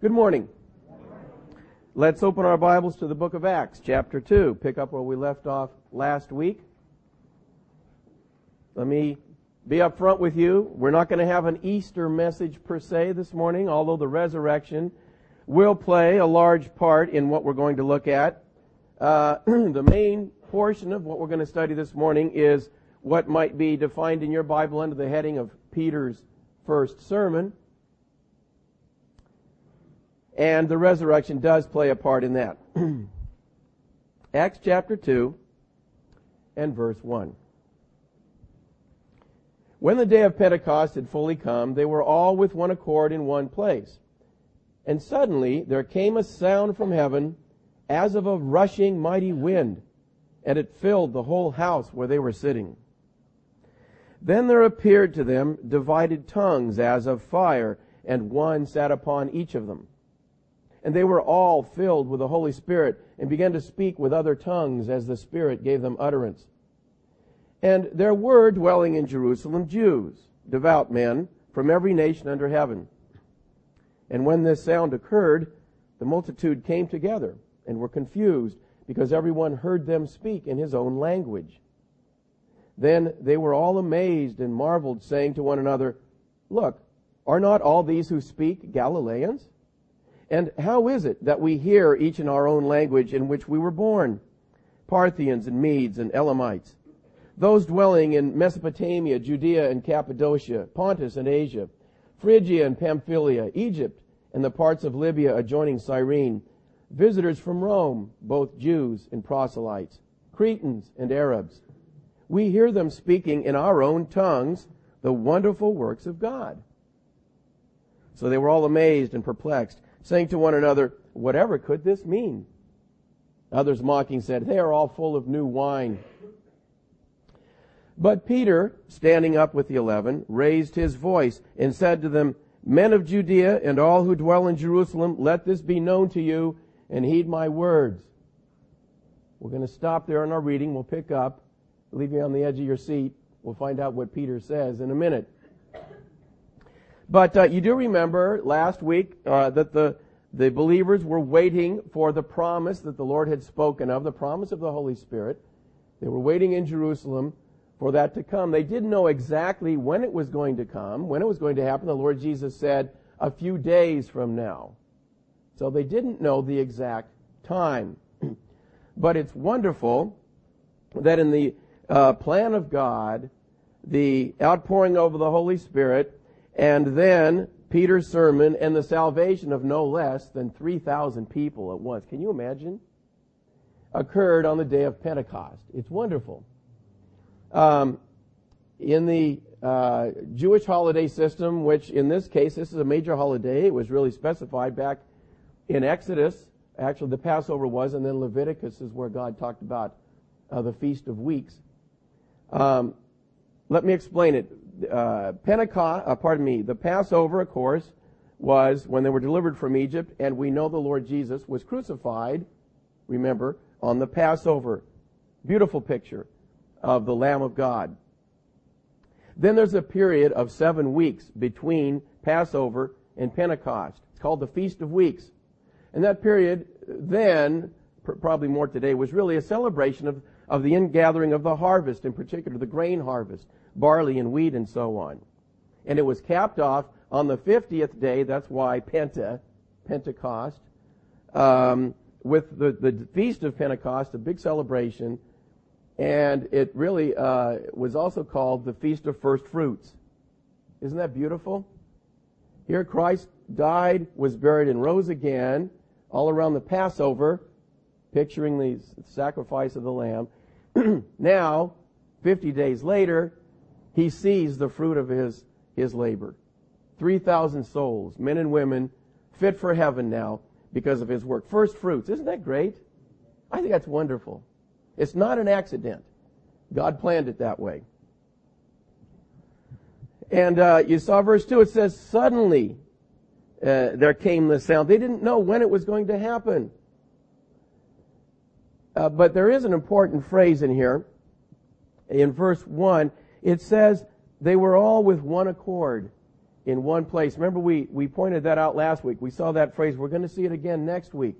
Good morning. Let's open our Bibles to the book of Acts, chapter 2. Pick up where we left off last week. Let me be up front with you. We're not going to have an Easter message per se this morning, although the resurrection will play a large part in what we're going to look at. Uh, the main portion of what we're going to study this morning is what might be defined in your Bible under the heading of Peter's first sermon. And the resurrection does play a part in that. Acts chapter 2 and verse 1. When the day of Pentecost had fully come, they were all with one accord in one place. And suddenly there came a sound from heaven as of a rushing mighty wind, and it filled the whole house where they were sitting. Then there appeared to them divided tongues as of fire, and one sat upon each of them. And they were all filled with the Holy Spirit and began to speak with other tongues as the Spirit gave them utterance. And there were dwelling in Jerusalem Jews, devout men from every nation under heaven. And when this sound occurred, the multitude came together and were confused because everyone heard them speak in his own language. Then they were all amazed and marveled, saying to one another, Look, are not all these who speak Galileans? And how is it that we hear each in our own language in which we were born? Parthians and Medes and Elamites, those dwelling in Mesopotamia, Judea and Cappadocia, Pontus and Asia, Phrygia and Pamphylia, Egypt and the parts of Libya adjoining Cyrene, visitors from Rome, both Jews and proselytes, Cretans and Arabs. We hear them speaking in our own tongues the wonderful works of God. So they were all amazed and perplexed saying to one another, Whatever could this mean? Others mocking said, They are all full of new wine. But Peter, standing up with the eleven, raised his voice and said to them, Men of Judea and all who dwell in Jerusalem, let this be known to you and heed my words. We're going to stop there in our reading. We'll pick up, leave you on the edge of your seat. We'll find out what Peter says in a minute. But uh, you do remember last week uh, that the the believers were waiting for the promise that the Lord had spoken of, the promise of the Holy Spirit. They were waiting in Jerusalem for that to come. They didn't know exactly when it was going to come, when it was going to happen. The Lord Jesus said a few days from now. So they didn't know the exact time. but it's wonderful that in the uh, plan of God, the outpouring over the Holy Spirit and then Peter's sermon and the salvation of no less than 3,000 people at once. Can you imagine? Occurred on the day of Pentecost. It's wonderful. Um, in the uh, Jewish holiday system, which in this case, this is a major holiday, it was really specified back in Exodus. Actually, the Passover was, and then Leviticus is where God talked about uh, the Feast of Weeks. Um, let me explain it uh, Pentecost, uh, pardon me, the Passover, of course, was when they were delivered from Egypt, and we know the Lord Jesus was crucified, remember, on the Passover. Beautiful picture of the Lamb of God. Then there's a period of seven weeks between Passover and Pentecost. It's called the Feast of Weeks. And that period then, probably more today, was really a celebration of, of the ingathering of the harvest, in particular the grain harvest barley and wheat and so on. And it was capped off on the 50th day, that's why Penta, Pentecost, um, with the, the Feast of Pentecost, a big celebration, and it really uh, was also called the Feast of First Fruits. Isn't that beautiful? Here Christ died, was buried, and rose again all around the Passover, picturing the sacrifice of the Lamb. now, 50 days later, he sees the fruit of his, his labor. 3,000 souls, men and women, fit for heaven now because of his work. First fruits. Isn't that great? I think that's wonderful. It's not an accident. God planned it that way. And uh, you saw verse 2, it says, Suddenly uh, there came the sound. They didn't know when it was going to happen. Uh, but there is an important phrase in here. In verse 1, it says they were all with one accord in one place. Remember we, we pointed that out last week. We saw that phrase. We're going to see it again next week.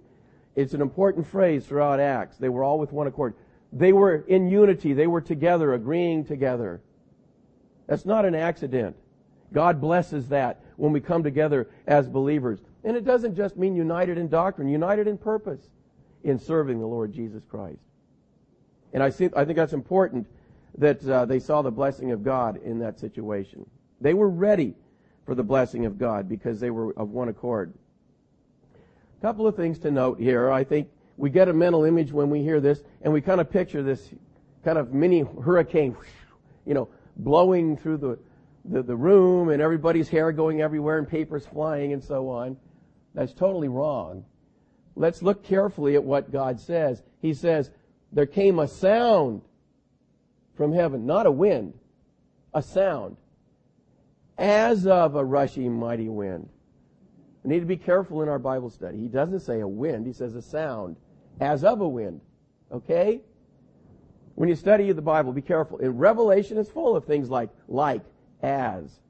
It's an important phrase throughout Acts. They were all with one accord. They were in unity. They were together, agreeing together. That's not an accident. God blesses that when we come together as believers. And it doesn't just mean united in doctrine, united in purpose in serving the Lord Jesus Christ. And I, see, I think that's important that uh, they saw the blessing of God in that situation. They were ready for the blessing of God because they were of one accord. A couple of things to note here. I think we get a mental image when we hear this, and we kind of picture this kind of mini hurricane, you know, blowing through the, the, the room and everybody's hair going everywhere and papers flying and so on. That's totally wrong. Let's look carefully at what God says. He says, there came a sound from heaven, not a wind, a sound, as of a rushing mighty wind. We need to be careful in our Bible study. He doesn't say a wind, he says a sound, as of a wind. Okay? When you study the Bible, be careful. In Revelation, it's full of things like like, as.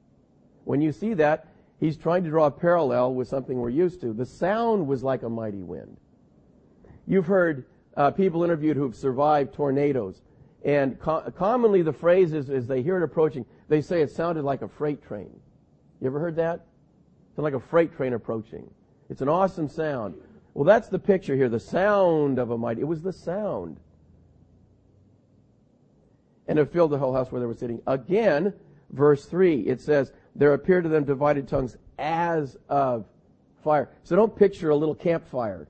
When you see that, he's trying to draw a parallel with something we're used to. The sound was like a mighty wind. You've heard uh, people interviewed who've survived tornadoes. And co- commonly the phrase is, as they hear it approaching, they say it sounded like a freight train. You ever heard that? It's like a freight train approaching. It's an awesome sound. Well, that's the picture here. The sound of a mighty. It was the sound. And it filled the whole house where they were sitting. Again, verse 3, it says, There appeared to them divided tongues as of fire. So don't picture a little campfire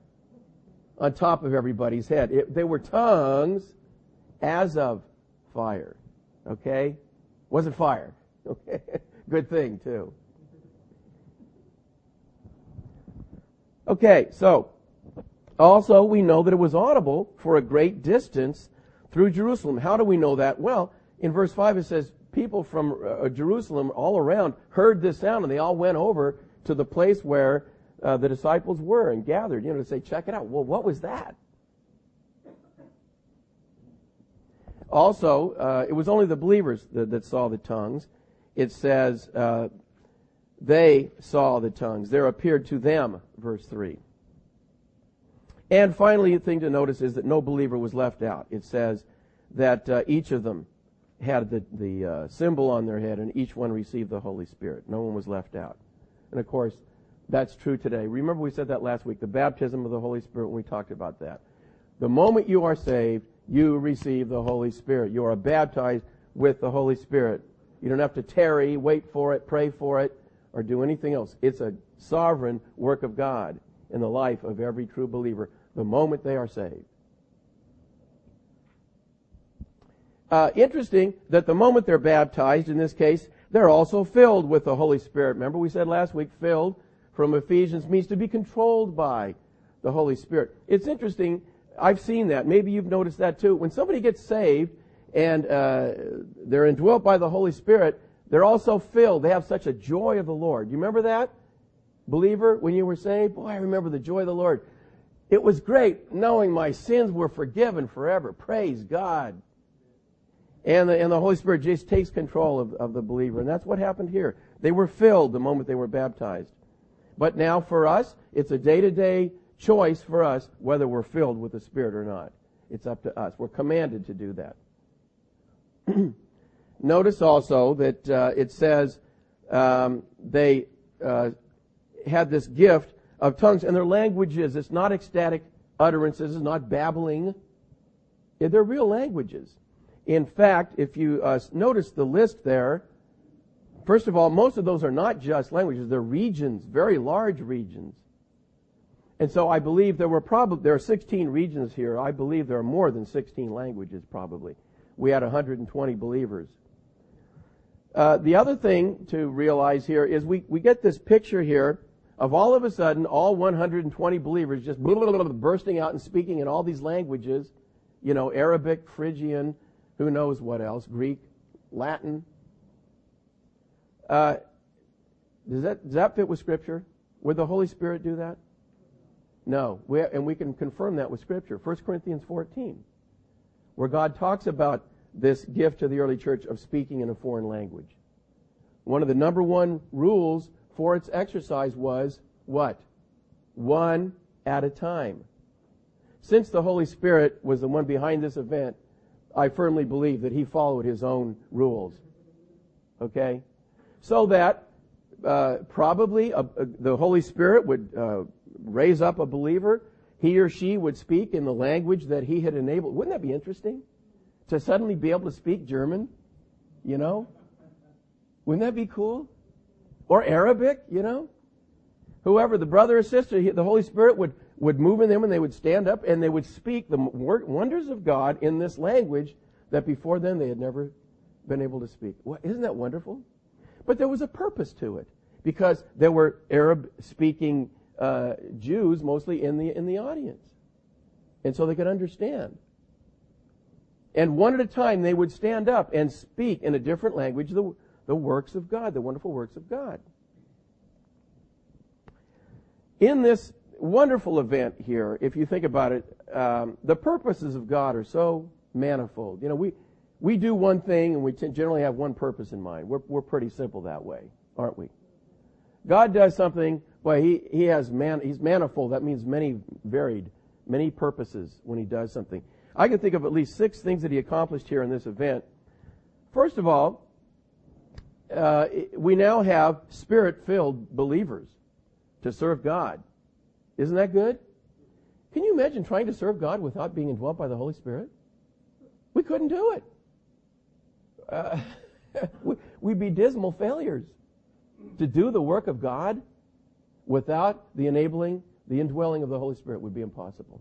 on top of everybody's head. It, they were tongues as of fire. Okay? Wasn't fire. Okay? Good thing, too. Okay, so also we know that it was audible for a great distance through Jerusalem. How do we know that? Well, in verse 5 it says, people from uh, Jerusalem all around heard this sound and they all went over to the place where uh, the disciples were and gathered, you know, to say, check it out. Well, what was that? Also, uh, it was only the believers that, that, saw the tongues. It says, uh, they saw the tongues. There appeared to them, verse 3. And finally, the thing to notice is that no believer was left out. It says that uh, each of them had the, the uh, symbol on their head and each one received the Holy Spirit. No one was left out. And of course, that's true today. Remember we said that last week, the baptism of the Holy Spirit when we talked about that. The moment you are saved, you receive the Holy Spirit. You are baptized with the Holy Spirit. You don't have to tarry, wait for it, pray for it, or do anything else. It's a sovereign work of God in the life of every true believer the moment they are saved. Uh, interesting that the moment they're baptized, in this case, they're also filled with the Holy Spirit. Remember we said last week, filled from Ephesians means to be controlled by the Holy Spirit. It's interesting. I've seen that. Maybe you've noticed that too. When somebody gets saved and uh, they're indwelt by the Holy Spirit, they're also filled. They have such a joy of the Lord. You remember that? Believer, when you were saved? Boy, I remember the joy of the Lord. It was great knowing my sins were forgiven forever. Praise God. And the, and the Holy Spirit just takes control of, of the believer. And that's what happened here. They were filled the moment they were baptized. But now for us, it's a day-to-day choice for us whether we're filled with the Spirit or not. It's up to us. We're commanded to do that. Notice also that uh, it says um, they uh, had this gift of tongues, and their languages. It's not ecstatic utterances. It's not babbling. They're real languages. In fact, if you uh, notice the list there, First of all, most of those are not just languages, they're regions, very large regions. And so I believe there were probably, there are 16 regions here. I believe there are more than 16 languages probably. We had 120 believers. Uh, the other thing to realize here is we, we get this picture here of all of a sudden all 120 believers just bursting out and speaking in all these languages, you know, Arabic, Phrygian, who knows what else, Greek, Latin, uh, does that does that fit with Scripture? Would the Holy Spirit do that? No, we, and we can confirm that with Scripture. 1 Corinthians 14, where God talks about this gift to the early church of speaking in a foreign language. one of the number one rules for its exercise was what? One at a time. Since the Holy Spirit was the one behind this event, I firmly believe that he followed his own rules. Okay? So that uh, probably a, a, the Holy Spirit would uh, raise up a believer. He or she would speak in the language that he had enabled. Wouldn't that be interesting? To suddenly be able to speak German, you know? Wouldn't that be cool? Or Arabic, you know? Whoever, the brother or sister, the Holy Spirit would, would move in them and they would stand up and they would speak the wonders of God in this language that before then they had never been able to speak. Well, isn't that wonderful? But there was a purpose to it because there were Arab speaking uh, Jews mostly in the, in the audience. And so they could understand. And one at a time they would stand up and speak in a different language the, the works of God, the wonderful works of God. In this wonderful event here, if you think about it, um, the purposes of God are so manifold. You know, we, we do one thing and we generally have one purpose in mind. We're, we're pretty simple that way, aren't we? God does something, well, he, he has man, he's manifold. That means many varied, many purposes when he does something. I can think of at least six things that he accomplished here in this event. First of all, uh, we now have spirit-filled believers to serve God. Isn't that good? Can you imagine trying to serve God without being indwelt by the Holy Spirit? We couldn't do it. Uh, we'd be dismal failures. To do the work of God without the enabling, the indwelling of the Holy Spirit would be impossible.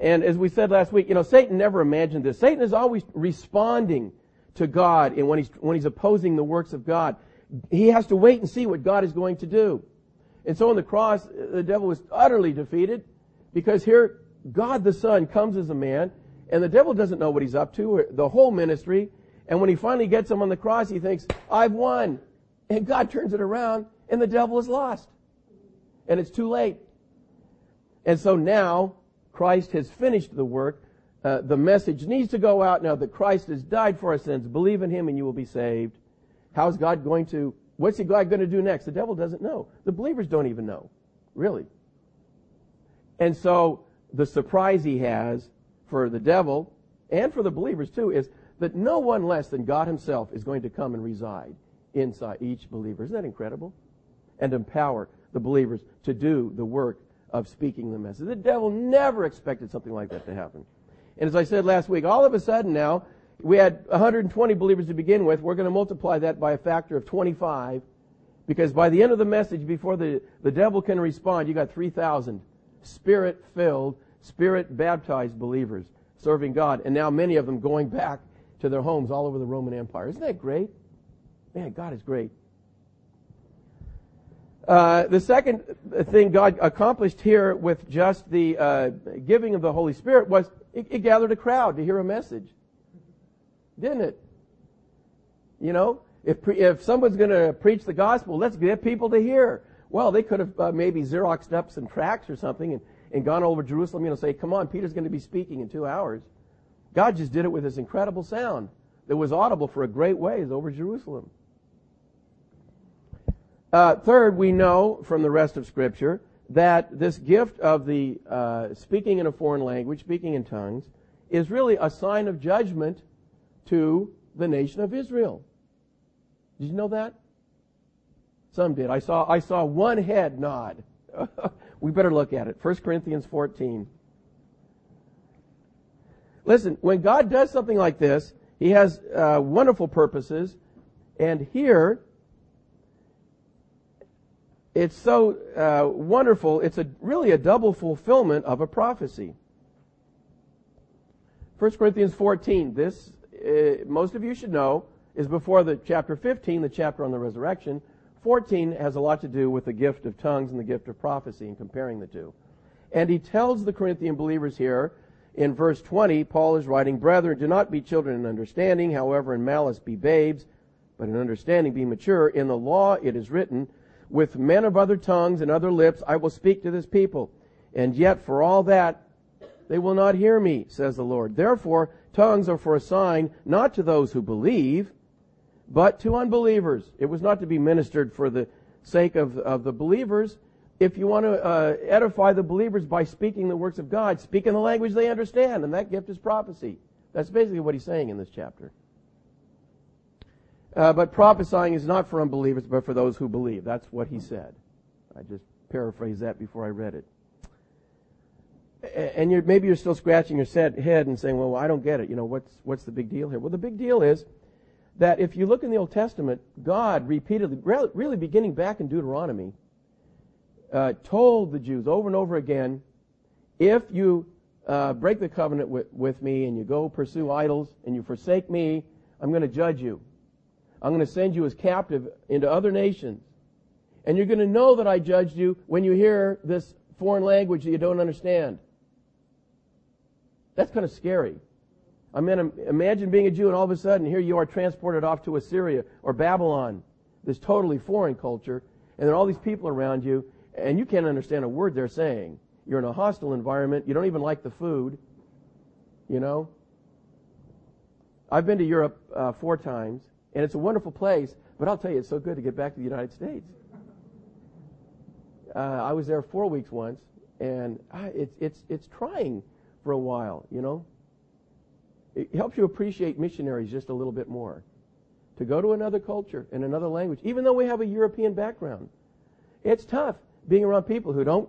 And as we said last week, you know, Satan never imagined this. Satan is always responding to God and when he's, when he's opposing the works of God. He has to wait and see what God is going to do. And so on the cross, the devil was utterly defeated because here God the Son comes as a man and the devil doesn't know what he's up to, the whole ministry. And when he finally gets him on the cross, he thinks, I've won. And God turns it around and the devil is lost. And it's too late. And so now Christ has finished the work. Uh, the message needs to go out now that Christ has died for our sins. Believe in him and you will be saved. How's God going to, what's God going to do next? The devil doesn't know. The believers don't even know. Really. And so the surprise he has for the devil and for the believers too is that no one less than God himself is going to come and reside inside each believer. Isn't that incredible? And empower the believers to do the work of speaking the message. The devil never expected something like that to happen. And as I said last week, all of a sudden now, we had 120 believers to begin with. We're going to multiply that by a factor of 25 because by the end of the message, before the, the devil can respond, you got 3,000 spirit filled, spirit baptized believers serving God. And now many of them going back to their homes all over the Roman Empire. Isn't that great? Man, God is great. Uh, the second thing God accomplished here with just the uh, giving of the Holy Spirit was it, it, gathered a crowd to hear a message, didn't it? You know, if pre- if someone's going to preach the gospel, let's get people to hear. Well, they could have uh, maybe xeroxed up some tracts or something and, and gone over Jerusalem, you know, say, "Come on, Peter's going to be speaking in two hours." God just did it with this incredible sound that was audible for a great ways over Jerusalem. Uh, third, we know from the rest of Scripture that this gift of the uh, speaking in a foreign language, speaking in tongues, is really a sign of judgment to the nation of Israel. Did you know that? Some did. I saw I saw one head nod. we better look at it. 1 Corinthians 14. Listen, when God does something like this, He has uh, wonderful purposes, and here it's so uh, wonderful. It's a really a double fulfillment of a prophecy. 1 Corinthians 14. This uh, most of you should know is before the chapter 15, the chapter on the resurrection. 14 has a lot to do with the gift of tongues and the gift of prophecy and comparing the two. And he tells the Corinthian believers here in verse 20, Paul is writing, Brethren, do not be children in understanding, however, in malice be babes, but in understanding be mature. In the law it is written, with men of other tongues and other lips I will speak to this people. And yet for all that they will not hear me, says the Lord. Therefore, tongues are for a sign not to those who believe, but to unbelievers. It was not to be ministered for the sake of, of the believers. If you want to uh, edify the believers by speaking the works of God, speak in the language they understand, and that gift is prophecy. That's basically what he's saying in this chapter. Uh, but prophesying is not for unbelievers, but for those who believe. That's what he said. I just paraphrased that before I read it. And you're, maybe you're still scratching your head and saying, well, I don't get it. You know, what's, what's the big deal here? Well, the big deal is that if you look in the Old Testament, God repeatedly, really beginning back in Deuteronomy, uh, told the Jews over and over again, if you uh, break the covenant with, with me and you go pursue idols and you forsake me, I'm going to judge you. I'm going to send you as captive into other nations. And you're going to know that I judged you when you hear this foreign language that you don't understand. That's kind of scary. I mean, imagine being a Jew and all of a sudden here you are transported off to Assyria or Babylon, this totally foreign culture, and there are all these people around you, and you can't understand a word they're saying. You're in a hostile environment. You don't even like the food. You know? I've been to Europe uh, four times, and it's a wonderful place, but I'll tell you, it's so good to get back to the United States. Uh, I was there four weeks once, and uh, it's, it's, it's trying for a while, you know? It helps you appreciate missionaries just a little bit more. To go to another culture and another language, even though we have a European background. It's tough being around people who don't,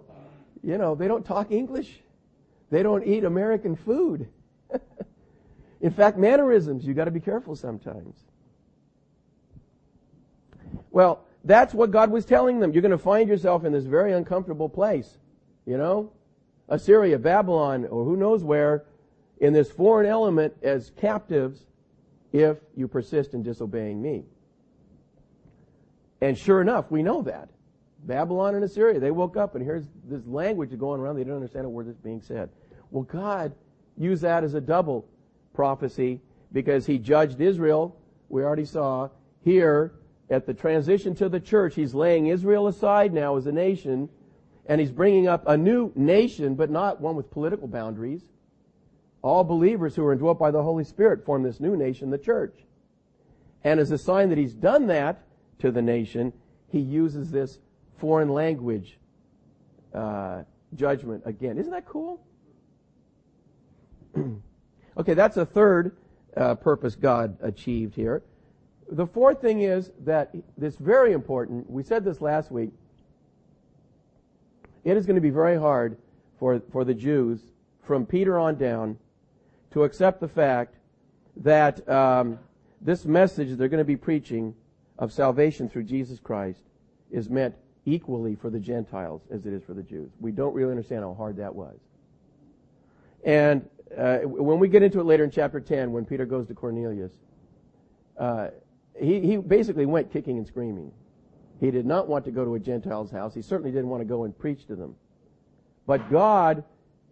you know, they don't talk English. They don't eat American food. In fact, mannerisms, you got to be careful sometimes. Well, that's what God was telling them. You're going to find yourself in this very uncomfortable place. You know? Assyria, Babylon, or who knows where, in this foreign element as captives if you persist in disobeying me. And sure enough, we know that. Babylon and Assyria, they woke up and here's this language going around. They didn't understand a word that's being said. Well, God used that as a double prophecy because he judged Israel. We already saw here at the transition to the church, he's laying Israel aside now as a nation, and he's bringing up a new nation, but not one with political boundaries. All believers who are indwelt by the Holy Spirit form this new nation, the church. And as a sign that he's done that to the nation, he uses this foreign language uh, judgment again. Isn't that cool? okay, that's a third uh, purpose God achieved here. The fourth thing is that this very important. We said this last week. It is going to be very hard for, for the Jews from Peter on down to accept the fact that um, this message they're going to be preaching of salvation through Jesus Christ is meant equally for the Gentiles as it is for the Jews. We don't really understand how hard that was. And uh, when we get into it later in chapter 10, when Peter goes to Cornelius, uh, he, he basically went kicking and screaming. He did not want to go to a Gentile's house. He certainly didn't want to go and preach to them. But God,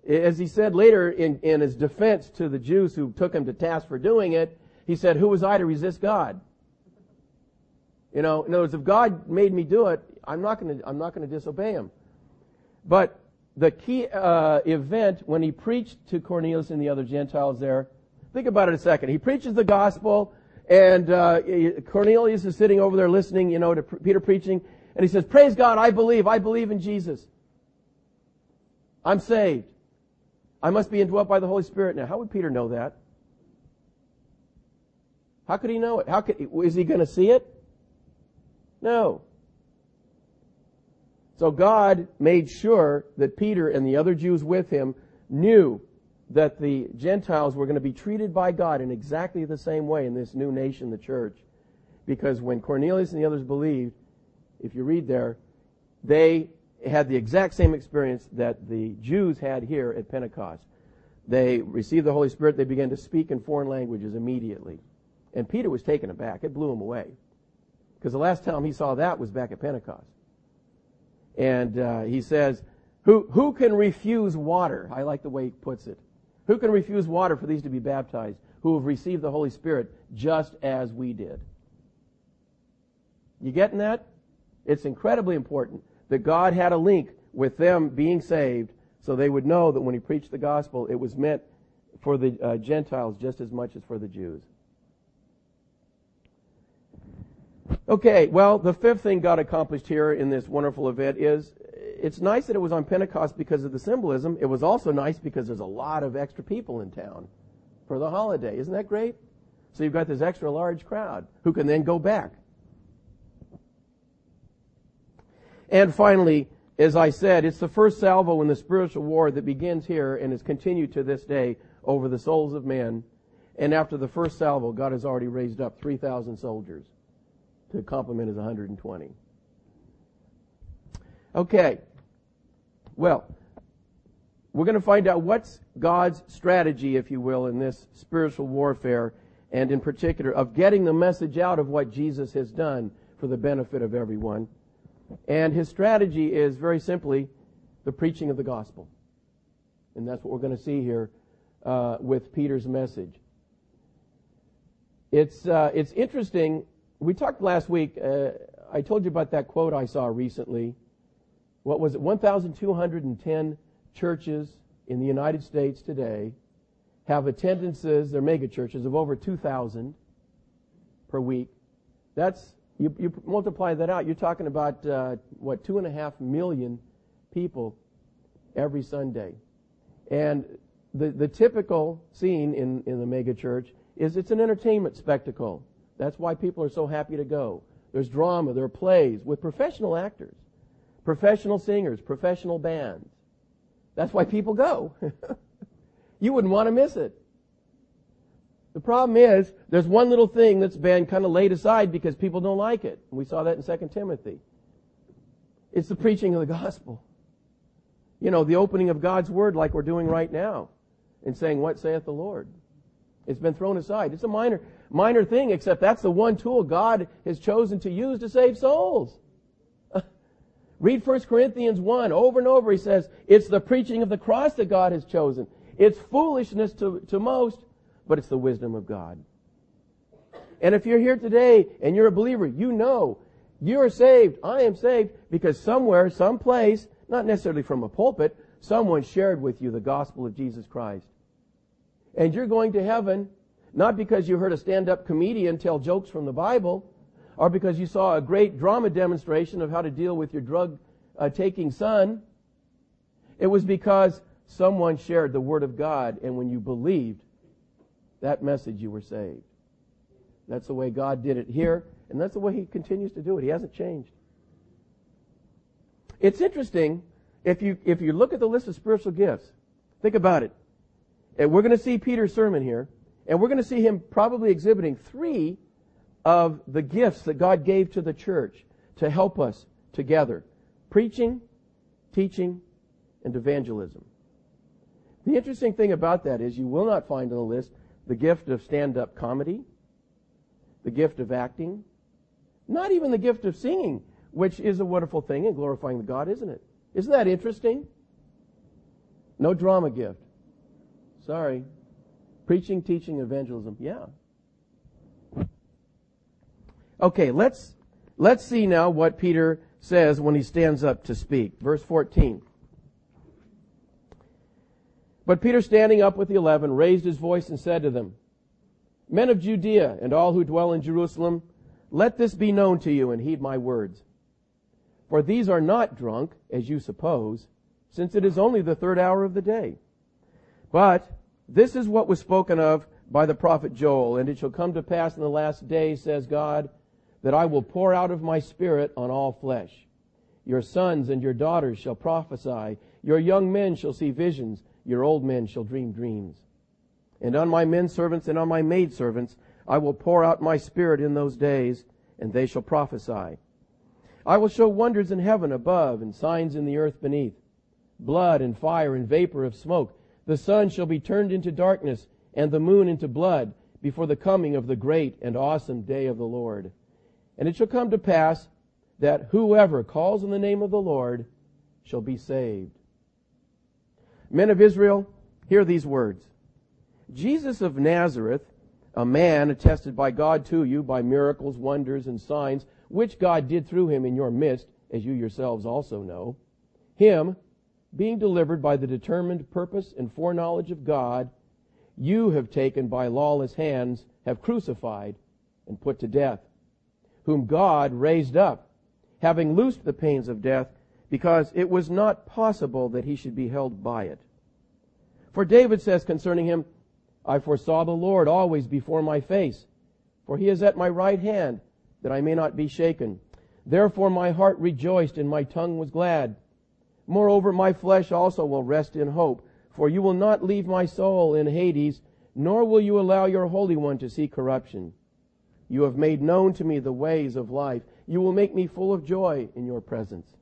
as he said later in, in his defense to the Jews who took him to task for doing it, he said, who was I to resist God? You know, in other words, if God made me do it, I'm not going to, I'm not going to disobey him. But the key uh, event when he preached to Cornelius and the other Gentiles there, think about it a second. He preaches the gospel. And uh, Cornelius is sitting over there listening, you know, to Peter preaching, and he says, "Praise God! I believe. I believe in Jesus. I'm saved. I must be indwelt by the Holy Spirit." Now, how would Peter know that? How could he know it? How could is he going to see it? No. So God made sure that Peter and the other Jews with him knew that the Gentiles were going to be treated by God in exactly the same way in this new nation, the church. Because when Cornelius and the others believed, if you read there, they had the exact same experience that the Jews had here at Pentecost. They received the Holy Spirit, they began to speak in foreign languages immediately. And Peter was taken aback. It blew him away. Because the last time he saw that was back at Pentecost. And uh, he says, who, who can refuse water? I like the way he puts it. Who can refuse water for these to be baptized who have received the Holy Spirit just as we did? You getting that? It's incredibly important that God had a link with them being saved so they would know that when he preached the gospel, it was meant for the uh, Gentiles just as much as for the Jews. Okay, well, the fifth thing God accomplished here in this wonderful event is it's nice that it was on Pentecost because of the symbolism. It was also nice because there's a lot of extra people in town for the holiday. Isn't that great? So you've got this extra large crowd who can then go back. And finally, as I said, it's the first salvo in the spiritual war that begins here and is continued to this day over the souls of men. And after the first salvo, God has already raised up 3,000 soldiers to complement his 120. Okay. Well, we're going to find out what's God's strategy, if you will, in this spiritual warfare, and in particular of getting the message out of what Jesus has done for the benefit of everyone. And his strategy is very simply the preaching of the gospel. And that's what we're going to see here uh, with Peter's message. It's, uh, it's interesting. We talked last week. Uh, I told you about that quote I saw recently. What was it? 1,210 churches in the United States today have attendances, they're mega churches, of over 2,000 per week. That's you, you multiply that out, you're talking about, uh, what, two and a half million people every Sunday. And the, the typical scene in, in the mega church is it's an entertainment spectacle. That's why people are so happy to go. There's drama, there are plays with professional actors, professional singers, professional bands. That's why people go. you wouldn't want to miss it. The problem is, there's one little thing that's been kind of laid aside because people don't like it. We saw that in 2 Timothy. It's the preaching of the gospel. You know, the opening of God's word like we're doing right now and saying, what saith the Lord? It's been thrown aside. It's a minor, minor thing, except that's the one tool God has chosen to use to save souls. Read 1 Corinthians 1 over and over. He says, it's the preaching of the cross that God has chosen. It's foolishness to, to most, but it's the wisdom of God. And if you're here today and you're a believer, you know you are saved. I am saved because somewhere, someplace, not necessarily from a pulpit, someone shared with you the gospel of Jesus Christ. And you're going to heaven not because you heard a stand-up comedian tell jokes from the Bible or because you saw a great drama demonstration of how to deal with your drug uh, taking son. It was because someone shared the word of God and when you believed, that message, you were saved. That's the way God did it here, and that's the way He continues to do it. He hasn't changed. It's interesting if you if you look at the list of spiritual gifts. Think about it. And we're going to see Peter's sermon here, and we're going to see him probably exhibiting three of the gifts that God gave to the church to help us together: preaching, teaching, and evangelism. The interesting thing about that is you will not find on the list the gift of stand-up comedy, the gift of acting, not even the gift of singing, which is a wonderful thing and glorifying the God, isn't it? Isn't that interesting? No drama gift. Sorry. Preaching, teaching, evangelism. Yeah. Okay, let's let's see now what Peter says when he stands up to speak. Verse 14. But Peter, standing up with the eleven, raised his voice and said to them, Men of Judea and all who dwell in Jerusalem, let this be known to you and heed my words. For these are not drunk, as you suppose, since it is only the third hour of the day. But this is what was spoken of by the prophet Joel, and it shall come to pass in the last days, says God, that I will pour out of my spirit on all flesh. Your sons and your daughters shall prophesy, your young men shall see visions, your old men shall dream dreams. And on my men servants and on my maid servants I will pour out my spirit in those days, and they shall prophesy. I will show wonders in heaven above and signs in the earth beneath, blood and fire and vapor of smoke. The sun shall be turned into darkness and the moon into blood before the coming of the great and awesome day of the Lord. And it shall come to pass that whoever calls on the name of the Lord shall be saved. Men of Israel, hear these words. Jesus of Nazareth, a man attested by God to you by miracles, wonders, and signs, which God did through him in your midst, as you yourselves also know, him, being delivered by the determined purpose and foreknowledge of God, you have taken by lawless hands, have crucified and put to death, whom God raised up, having loosed the pains of death, because it was not possible that he should be held by it. For David says concerning him, I foresaw the Lord always before my face, for he is at my right hand, that I may not be shaken. Therefore my heart rejoiced and my tongue was glad. Moreover, my flesh also will rest in hope, for you will not leave my soul in Hades, nor will you allow your Holy One to see corruption. You have made known to me the ways of life. You will make me full of joy in your presence.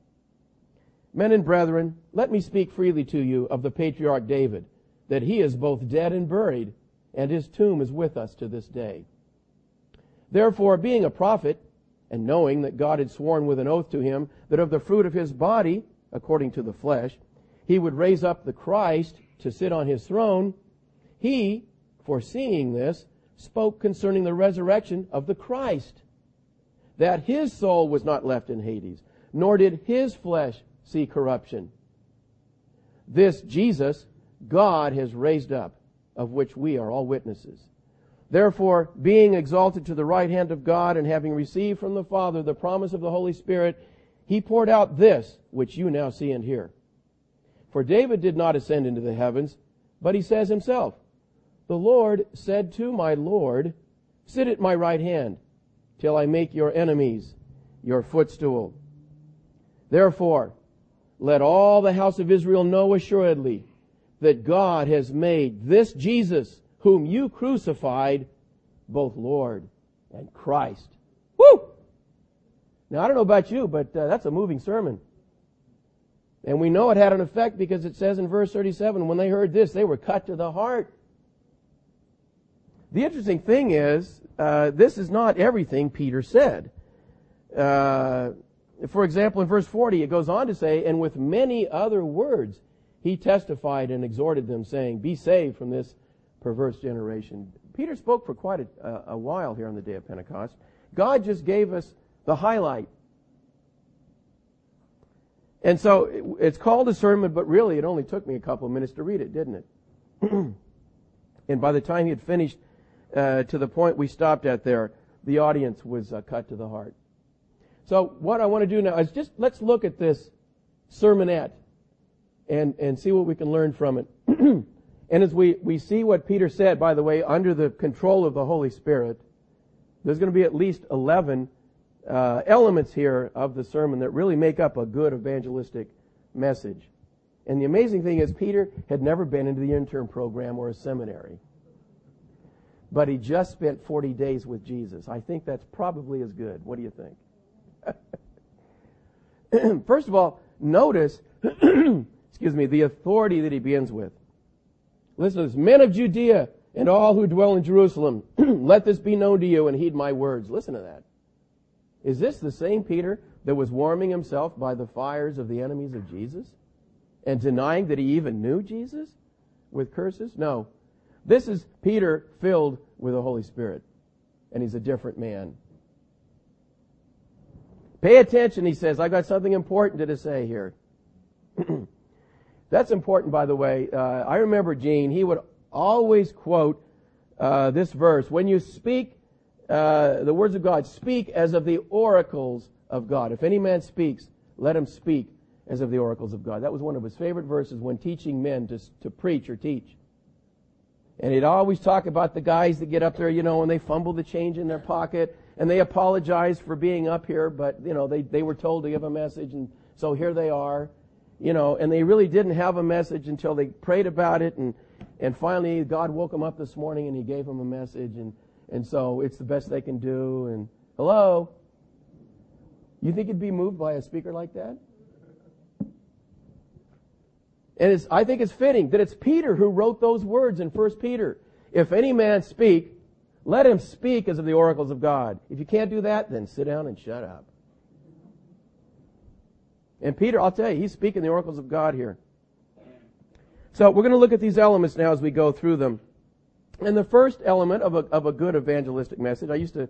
Men and brethren, let me speak freely to you of the patriarch David that he is both dead and buried, and his tomb is with us to this day. Therefore, being a prophet, and knowing that God had sworn with an oath to him that of the fruit of his body, according to the flesh, he would raise up the Christ to sit on his throne, he, foreseeing this, spoke concerning the resurrection of the Christ, that his soul was not left in Hades, nor did his flesh see corruption. This Jesus, God has raised up, of which we are all witnesses. Therefore, being exalted to the right hand of God and having received from the Father the promise of the Holy Spirit, he poured out this, which you now see and hear. For David did not ascend into the heavens, but he says himself, The Lord said to my Lord, Sit at my right hand, till I make your enemies your footstool. Therefore, let all the house of Israel know assuredly that God has made this Jesus, whom you crucified, both Lord and Christ. Woo! Now, I don't know about you, but uh, that's a moving sermon. And we know it had an effect because it says in verse 37, when they heard this, they were cut to the heart. The interesting thing is, uh, this is not everything Peter said. Uh, for example, in verse 40, it goes on to say, and with many other words, he testified and exhorted them, saying, Be saved from this perverse generation. Peter spoke for quite a, a while here on the day of Pentecost. God just gave us the highlight. And so it's called a sermon, but really it only took me a couple of minutes to read it, didn't it? and by the time he had finished uh, to the point we stopped at there, the audience was uh, cut to the heart. So what I want to do now is just let's look at this sermonette and, and see what we can learn from it. and as we, we see what Peter said, by the way, under the control of the Holy Spirit, there's going to be at least 11 uh, elements here of the sermon that really make up a good evangelistic message. And the amazing thing is, Peter had never been into the intern program or a seminary. But he just spent 40 days with Jesus. I think that's probably as good. What do you think? First of all, notice excuse me, the authority that he begins with. Listen to this. Men of Judea and all who dwell in Jerusalem, let this be known to you and heed my words. Listen to that. Is this the same Peter that was warming himself by the fires of the enemies of Jesus? And denying that he even knew Jesus with curses? No. This is Peter filled with the Holy Spirit. And he's a different man. Pay attention, he says. I've got something important to say here. That's important, by the way. Uh, I remember Gene, he would always quote uh, this verse When you speak uh, the words of God, speak as of the oracles of God. If any man speaks, let him speak as of the oracles of God. That was one of his favorite verses when teaching men to, to preach or teach. And he'd always talk about the guys that get up there, you know, and they fumble the change in their pocket and they apologize for being up here, but, you know, they, they were told to give a message and so here they are you know, and they really didn't have a message until they prayed about it and, and finally God woke them up this morning and he gave them a message and, and so it's the best they can do and hello? You think you'd be moved by a speaker like that? And I think it's fitting that it's Peter who wrote those words in 1 Peter. If any man speak, let him speak as of the oracles of God. If you can't do that, then sit down and shut up. And Peter, I'll tell you, he's speaking the oracles of God here. So we're going to look at these elements now as we go through them. And the first element of a, of a good evangelistic message, I used to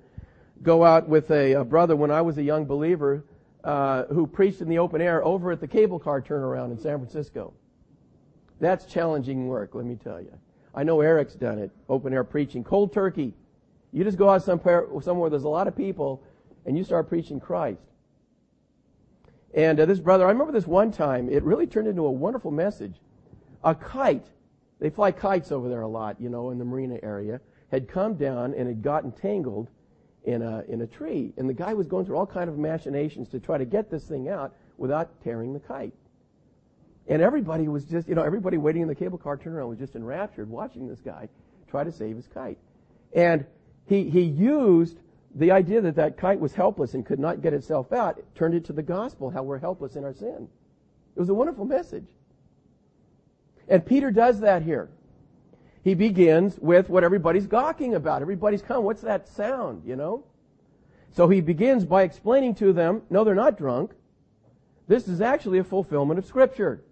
go out with a, a brother when I was a young believer uh, who preached in the open air over at the cable car turnaround in San Francisco. That's challenging work, let me tell you. I know Eric's done it, open air preaching, cold turkey. You just go out somewhere, somewhere there's a lot of people, and you start preaching Christ. And uh, this brother, I remember this one time, it really turned into a wonderful message. A kite, they fly kites over there a lot, you know, in the marina area, had come down and had gotten tangled in a, in a tree. And the guy was going through all kind of machinations to try to get this thing out without tearing the kite. And everybody was just, you know, everybody waiting in the cable car turnaround was just enraptured watching this guy try to save his kite. And he, he used the idea that that kite was helpless and could not get itself out, turned it to the gospel, how we're helpless in our sin. It was a wonderful message. And Peter does that here. He begins with what everybody's gawking about. Everybody's come, what's that sound, you know? So he begins by explaining to them, no, they're not drunk. This is actually a fulfillment of Scripture.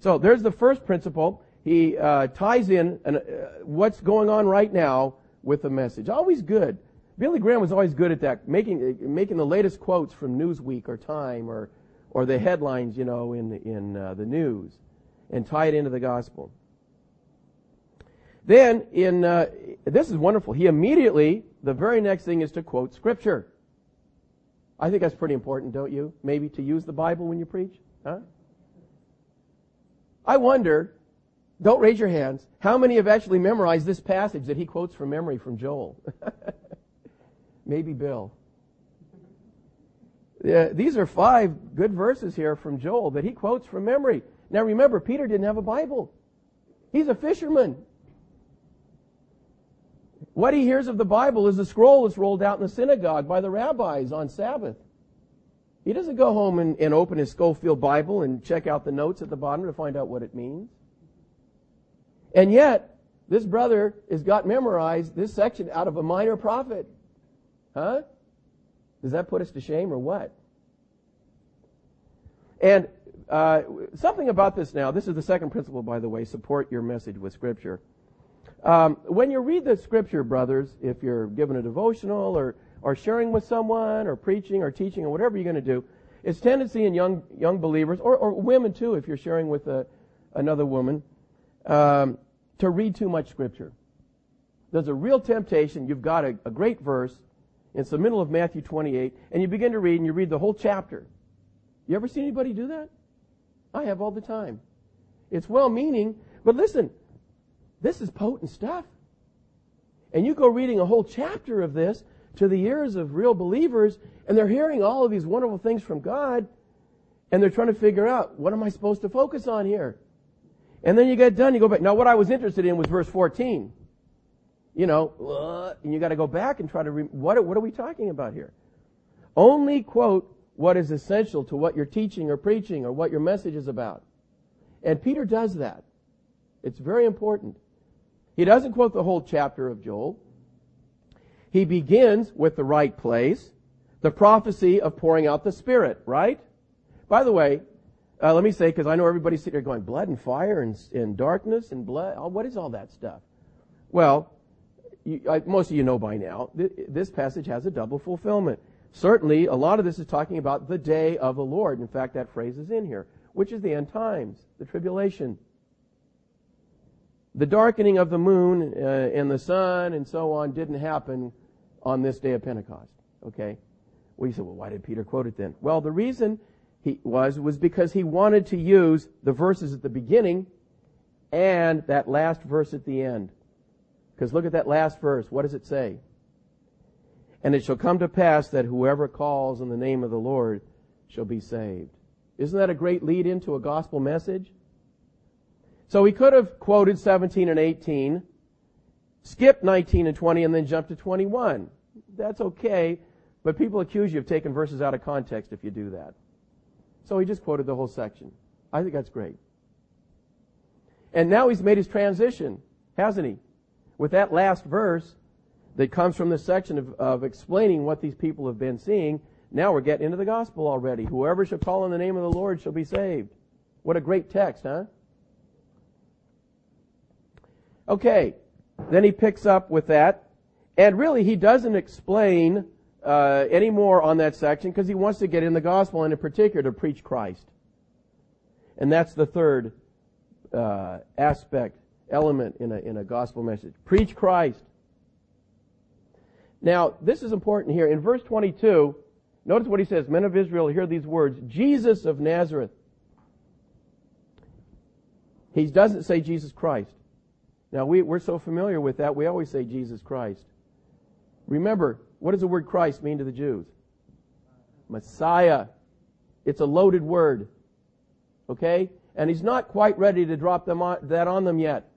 So there's the first principle. He uh, ties in an, uh, what's going on right now with the message. Always good. Billy Graham was always good at that, making making the latest quotes from Newsweek or Time or or the headlines, you know, in in uh, the news, and tie it into the gospel. Then in uh, this is wonderful. He immediately the very next thing is to quote scripture. I think that's pretty important, don't you? Maybe to use the Bible when you preach, huh? I wonder don't raise your hands. How many have actually memorized this passage that he quotes from memory from Joel? Maybe Bill. These are five good verses here from Joel that he quotes from memory. Now remember, Peter didn't have a Bible. He's a fisherman. What he hears of the Bible is the scroll that's rolled out in the synagogue by the rabbis on Sabbath. He doesn't go home and, and open his Scofield Bible and check out the notes at the bottom to find out what it means. And yet, this brother has got memorized this section out of a minor prophet. Huh? Does that put us to shame or what? And uh, something about this now. This is the second principle, by the way. Support your message with Scripture. Um, when you read the Scripture, brothers, if you're giving a devotional or or sharing with someone or preaching or teaching or whatever you're going to do, it's tendency in young young believers or, or women too, if you're sharing with a, another woman, um, to read too much scripture. There's a real temptation. You've got a, a great verse. It's the middle of Matthew 28, and you begin to read, and you read the whole chapter. You ever see anybody do that? I have all the time. It's well-meaning, but listen, this is potent stuff. And you go reading a whole chapter of this to the ears of real believers, and they're hearing all of these wonderful things from God, and they're trying to figure out, what am I supposed to focus on here? And then you get done, you go back. Now, what I was interested in was verse 14. You know, and you got to go back and try to, re- what, what are we talking about here? Only quote what is essential to what you're teaching or preaching or what your message is about. And Peter does that. It's very important. He doesn't quote the whole chapter of Joel. He begins with the right place, the prophecy of pouring out the Spirit, right? By the way, uh, let me say, because I know everybody's sitting there going, blood and fire and, and darkness and blood. Oh, what is all that stuff? Well, you, I, most of you know by now, th- this passage has a double fulfillment. Certainly, a lot of this is talking about the day of the Lord. In fact, that phrase is in here, which is the end times, the tribulation. The darkening of the moon uh, and the sun and so on didn't happen on this day of Pentecost. Okay? Well, you say, well, why did Peter quote it then? Well, the reason he was was because he wanted to use the verses at the beginning and that last verse at the end. Because look at that last verse. What does it say? And it shall come to pass that whoever calls on the name of the Lord shall be saved. Isn't that a great lead into a gospel message? So he could have quoted 17 and 18, skipped 19 and 20, and then jumped to 21. That's okay, but people accuse you of taking verses out of context if you do that. So he just quoted the whole section. I think that's great. And now he's made his transition, hasn't he? With that last verse that comes from this section of, of explaining what these people have been seeing, now we're getting into the gospel already. Whoever shall call on the name of the Lord shall be saved. What a great text, huh? Okay, then he picks up with that, and really he doesn't explain uh, any more on that section because he wants to get in the gospel and in particular to preach Christ. And that's the third uh, aspect, element in a, in a gospel message. Preach Christ. Now, this is important here. In verse 22, notice what he says, Men of Israel, hear these words, Jesus of Nazareth. He doesn't say Jesus Christ. Now, we, we're so familiar with that, we always say Jesus Christ. Remember, what does the word Christ mean to the Jews? Messiah. It's a loaded word. Okay? And he's not quite ready to drop them on, that on them yet.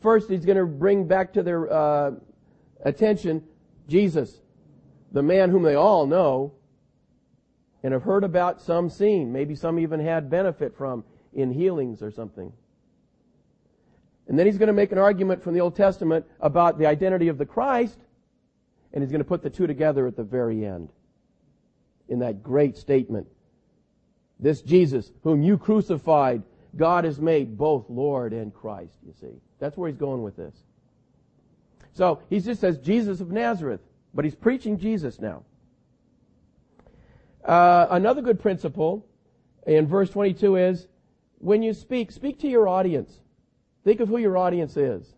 First, he's going to bring back to their uh, attention Jesus, the man whom they all know and have heard about, some seen. Maybe some even had benefit from in healings or something. And then he's going to make an argument from the Old Testament about the identity of the Christ, and he's going to put the two together at the very end in that great statement. This Jesus, whom you crucified, God has made both Lord and Christ, you see. That's where he's going with this. So he just says Jesus of Nazareth, but he's preaching Jesus now. Uh, another good principle in verse 22 is when you speak, speak to your audience. Think of who your audience is.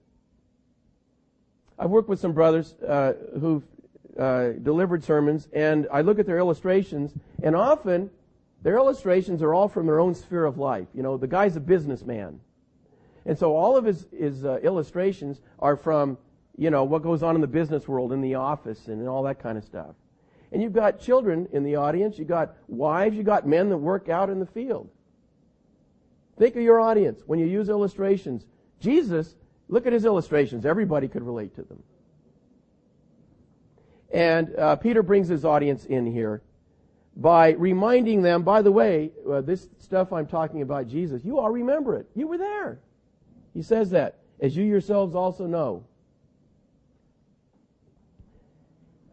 I've worked with some brothers uh, who've uh, delivered sermons, and I look at their illustrations, and often their illustrations are all from their own sphere of life. You know, the guy's a businessman. And so all of his, his uh, illustrations are from, you know, what goes on in the business world, in the office, and all that kind of stuff. And you've got children in the audience, you've got wives, you've got men that work out in the field. Think of your audience when you use illustrations. Jesus, look at his illustrations. Everybody could relate to them. And uh, Peter brings his audience in here by reminding them, by the way, uh, this stuff I'm talking about Jesus, you all remember it. You were there. He says that, as you yourselves also know.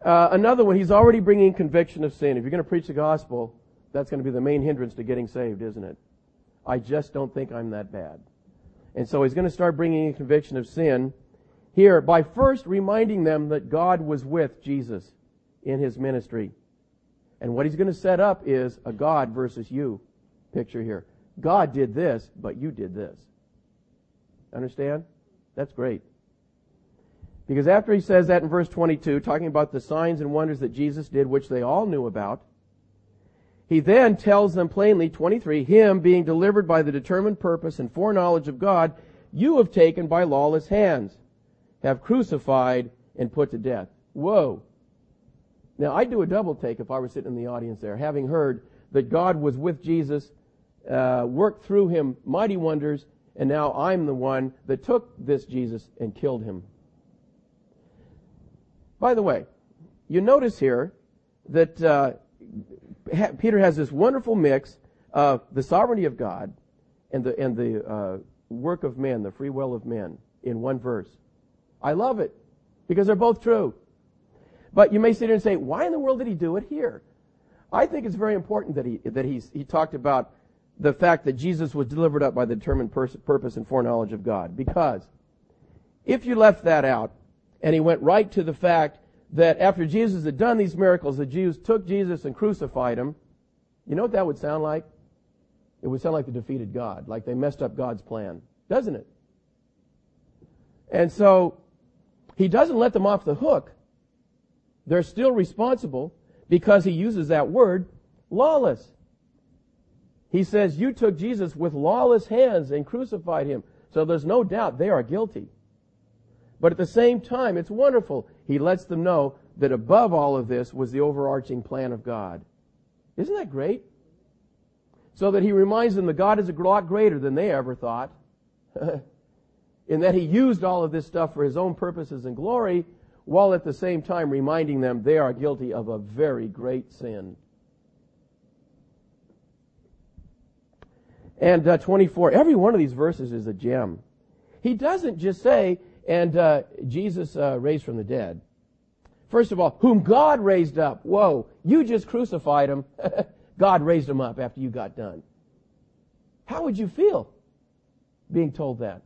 Uh, another one, he's already bringing conviction of sin. If you're going to preach the gospel, that's going to be the main hindrance to getting saved, isn't it? I just don't think I'm that bad. And so he's going to start bringing a conviction of sin here by first reminding them that God was with Jesus in his ministry. And what he's going to set up is a God versus you picture here. God did this, but you did this. Understand? That's great. Because after he says that in verse 22, talking about the signs and wonders that Jesus did, which they all knew about, he then tells them plainly, 23, him being delivered by the determined purpose and foreknowledge of God, you have taken by lawless hands, have crucified and put to death. Whoa. Now, I'd do a double take if I were sitting in the audience there, having heard that God was with Jesus, uh, worked through him mighty wonders, and now I'm the one that took this Jesus and killed him. By the way, you notice here that uh, Peter has this wonderful mix of the sovereignty of God and the and the uh, work of men, the free will of men, in one verse. I love it because they're both true. But you may sit here and say, why in the world did he do it here? I think it's very important that he, that he's, he talked about the fact that Jesus was delivered up by the determined pers- purpose and foreknowledge of God. Because if you left that out and he went right to the fact that after Jesus had done these miracles, the Jews took Jesus and crucified him, you know what that would sound like? It would sound like the defeated God, like they messed up God's plan, doesn't it? And so he doesn't let them off the hook they're still responsible because he uses that word, lawless. He says, you took Jesus with lawless hands and crucified him. So there's no doubt they are guilty. But at the same time, it's wonderful. He lets them know that above all of this was the overarching plan of God. Isn't that great? So that he reminds them that God is a lot greater than they ever thought. in that he used all of this stuff for his own purposes and glory, while at the same time reminding them they are guilty of a very great sin. And uh, 24, every one of these verses is a gem. He doesn't just say, and uh, Jesus uh, raised from the dead. First of all, whom God raised up. Whoa, you just crucified him. God raised him up after you got done. How would you feel being told that?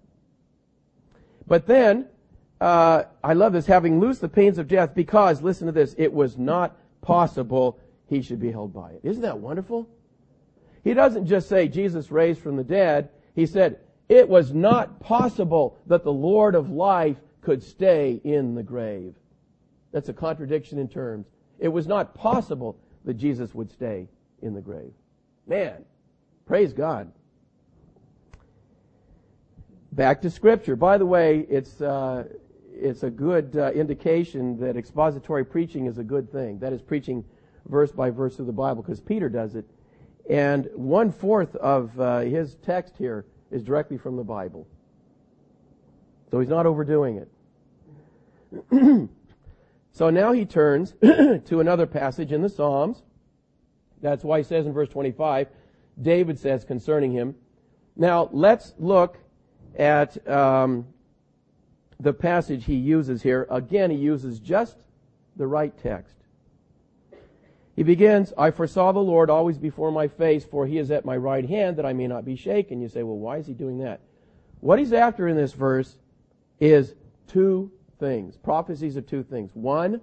But then, uh, I love this, having loosed the pains of death because, listen to this, it was not possible he should be held by it. Isn't that wonderful? He doesn't just say Jesus raised from the dead. He said, it was not possible that the Lord of life could stay in the grave. That's a contradiction in terms. It was not possible that Jesus would stay in the grave. Man, praise God. Back to scripture. By the way, it's, uh, it's a good uh, indication that expository preaching is a good thing. That is preaching verse by verse of the Bible because Peter does it. And one fourth of uh, his text here is directly from the Bible. So he's not overdoing it. so now he turns to another passage in the Psalms. That's why he says in verse 25, David says concerning him. Now let's look at um, the passage he uses here. Again, he uses just the right text. He begins, I foresaw the Lord always before my face, for he is at my right hand that I may not be shaken. You say, well, why is he doing that? What he's after in this verse is two things, prophecies of two things. One,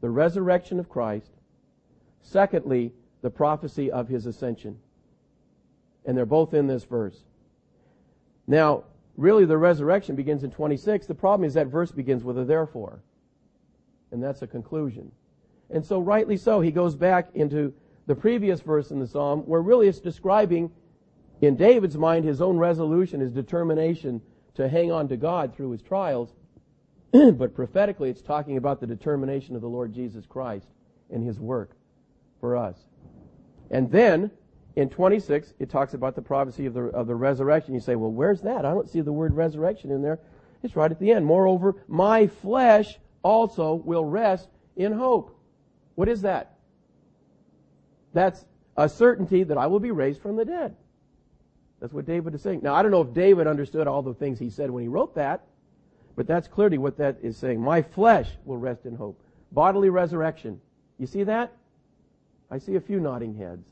the resurrection of Christ. Secondly, the prophecy of his ascension. And they're both in this verse. Now, really the resurrection begins in 26. The problem is that verse begins with a therefore. And that's a conclusion. And so rightly so, he goes back into the previous verse in the Psalm where really it's describing in David's mind his own resolution, his determination to hang on to God through his trials. but prophetically it's talking about the determination of the Lord Jesus Christ and his work for us. And then in 26, it talks about the prophecy of the, of the resurrection. You say, well, where's that? I don't see the word resurrection in there. It's right at the end. Moreover, my flesh also will rest in hope. What is that? That's a certainty that I will be raised from the dead. That's what David is saying. Now, I don't know if David understood all the things he said when he wrote that, but that's clearly what that is saying. My flesh will rest in hope. Bodily resurrection. You see that? I see a few nodding heads.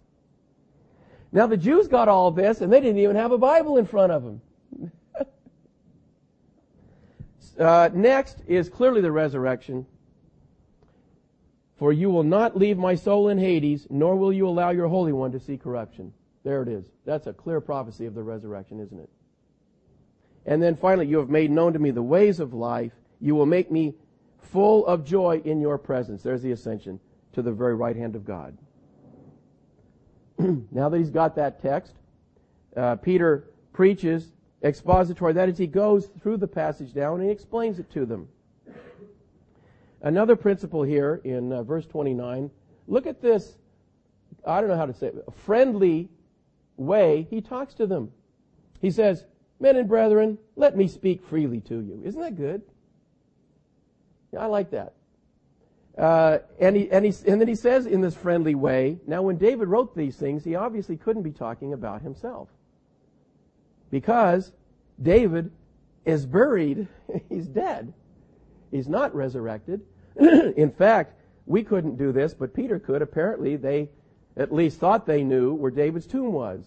Now the Jews got all this and they didn't even have a Bible in front of them. uh, next is clearly the resurrection. For you will not leave my soul in Hades, nor will you allow your Holy One to see corruption. There it is. That's a clear prophecy of the resurrection, isn't it? And then finally, you have made known to me the ways of life. You will make me full of joy in your presence. There's the ascension to the very right hand of God. now that he's got that text, uh, Peter preaches expository. That is, he goes through the passage down and he explains it to them. Another principle here in uh, verse 29. Look at this. I don't know how to say it. friendly way he talks to them. He says, Men and brethren, let me speak freely to you. Isn't that good? Yeah, I like that. Uh, and, he, and, he, and then he says in this friendly way, now when David wrote these things, he obviously couldn't be talking about himself. Because David is buried, he's dead. He's not resurrected. in fact, we couldn't do this, but Peter could. Apparently, they at least thought they knew where David's tomb was.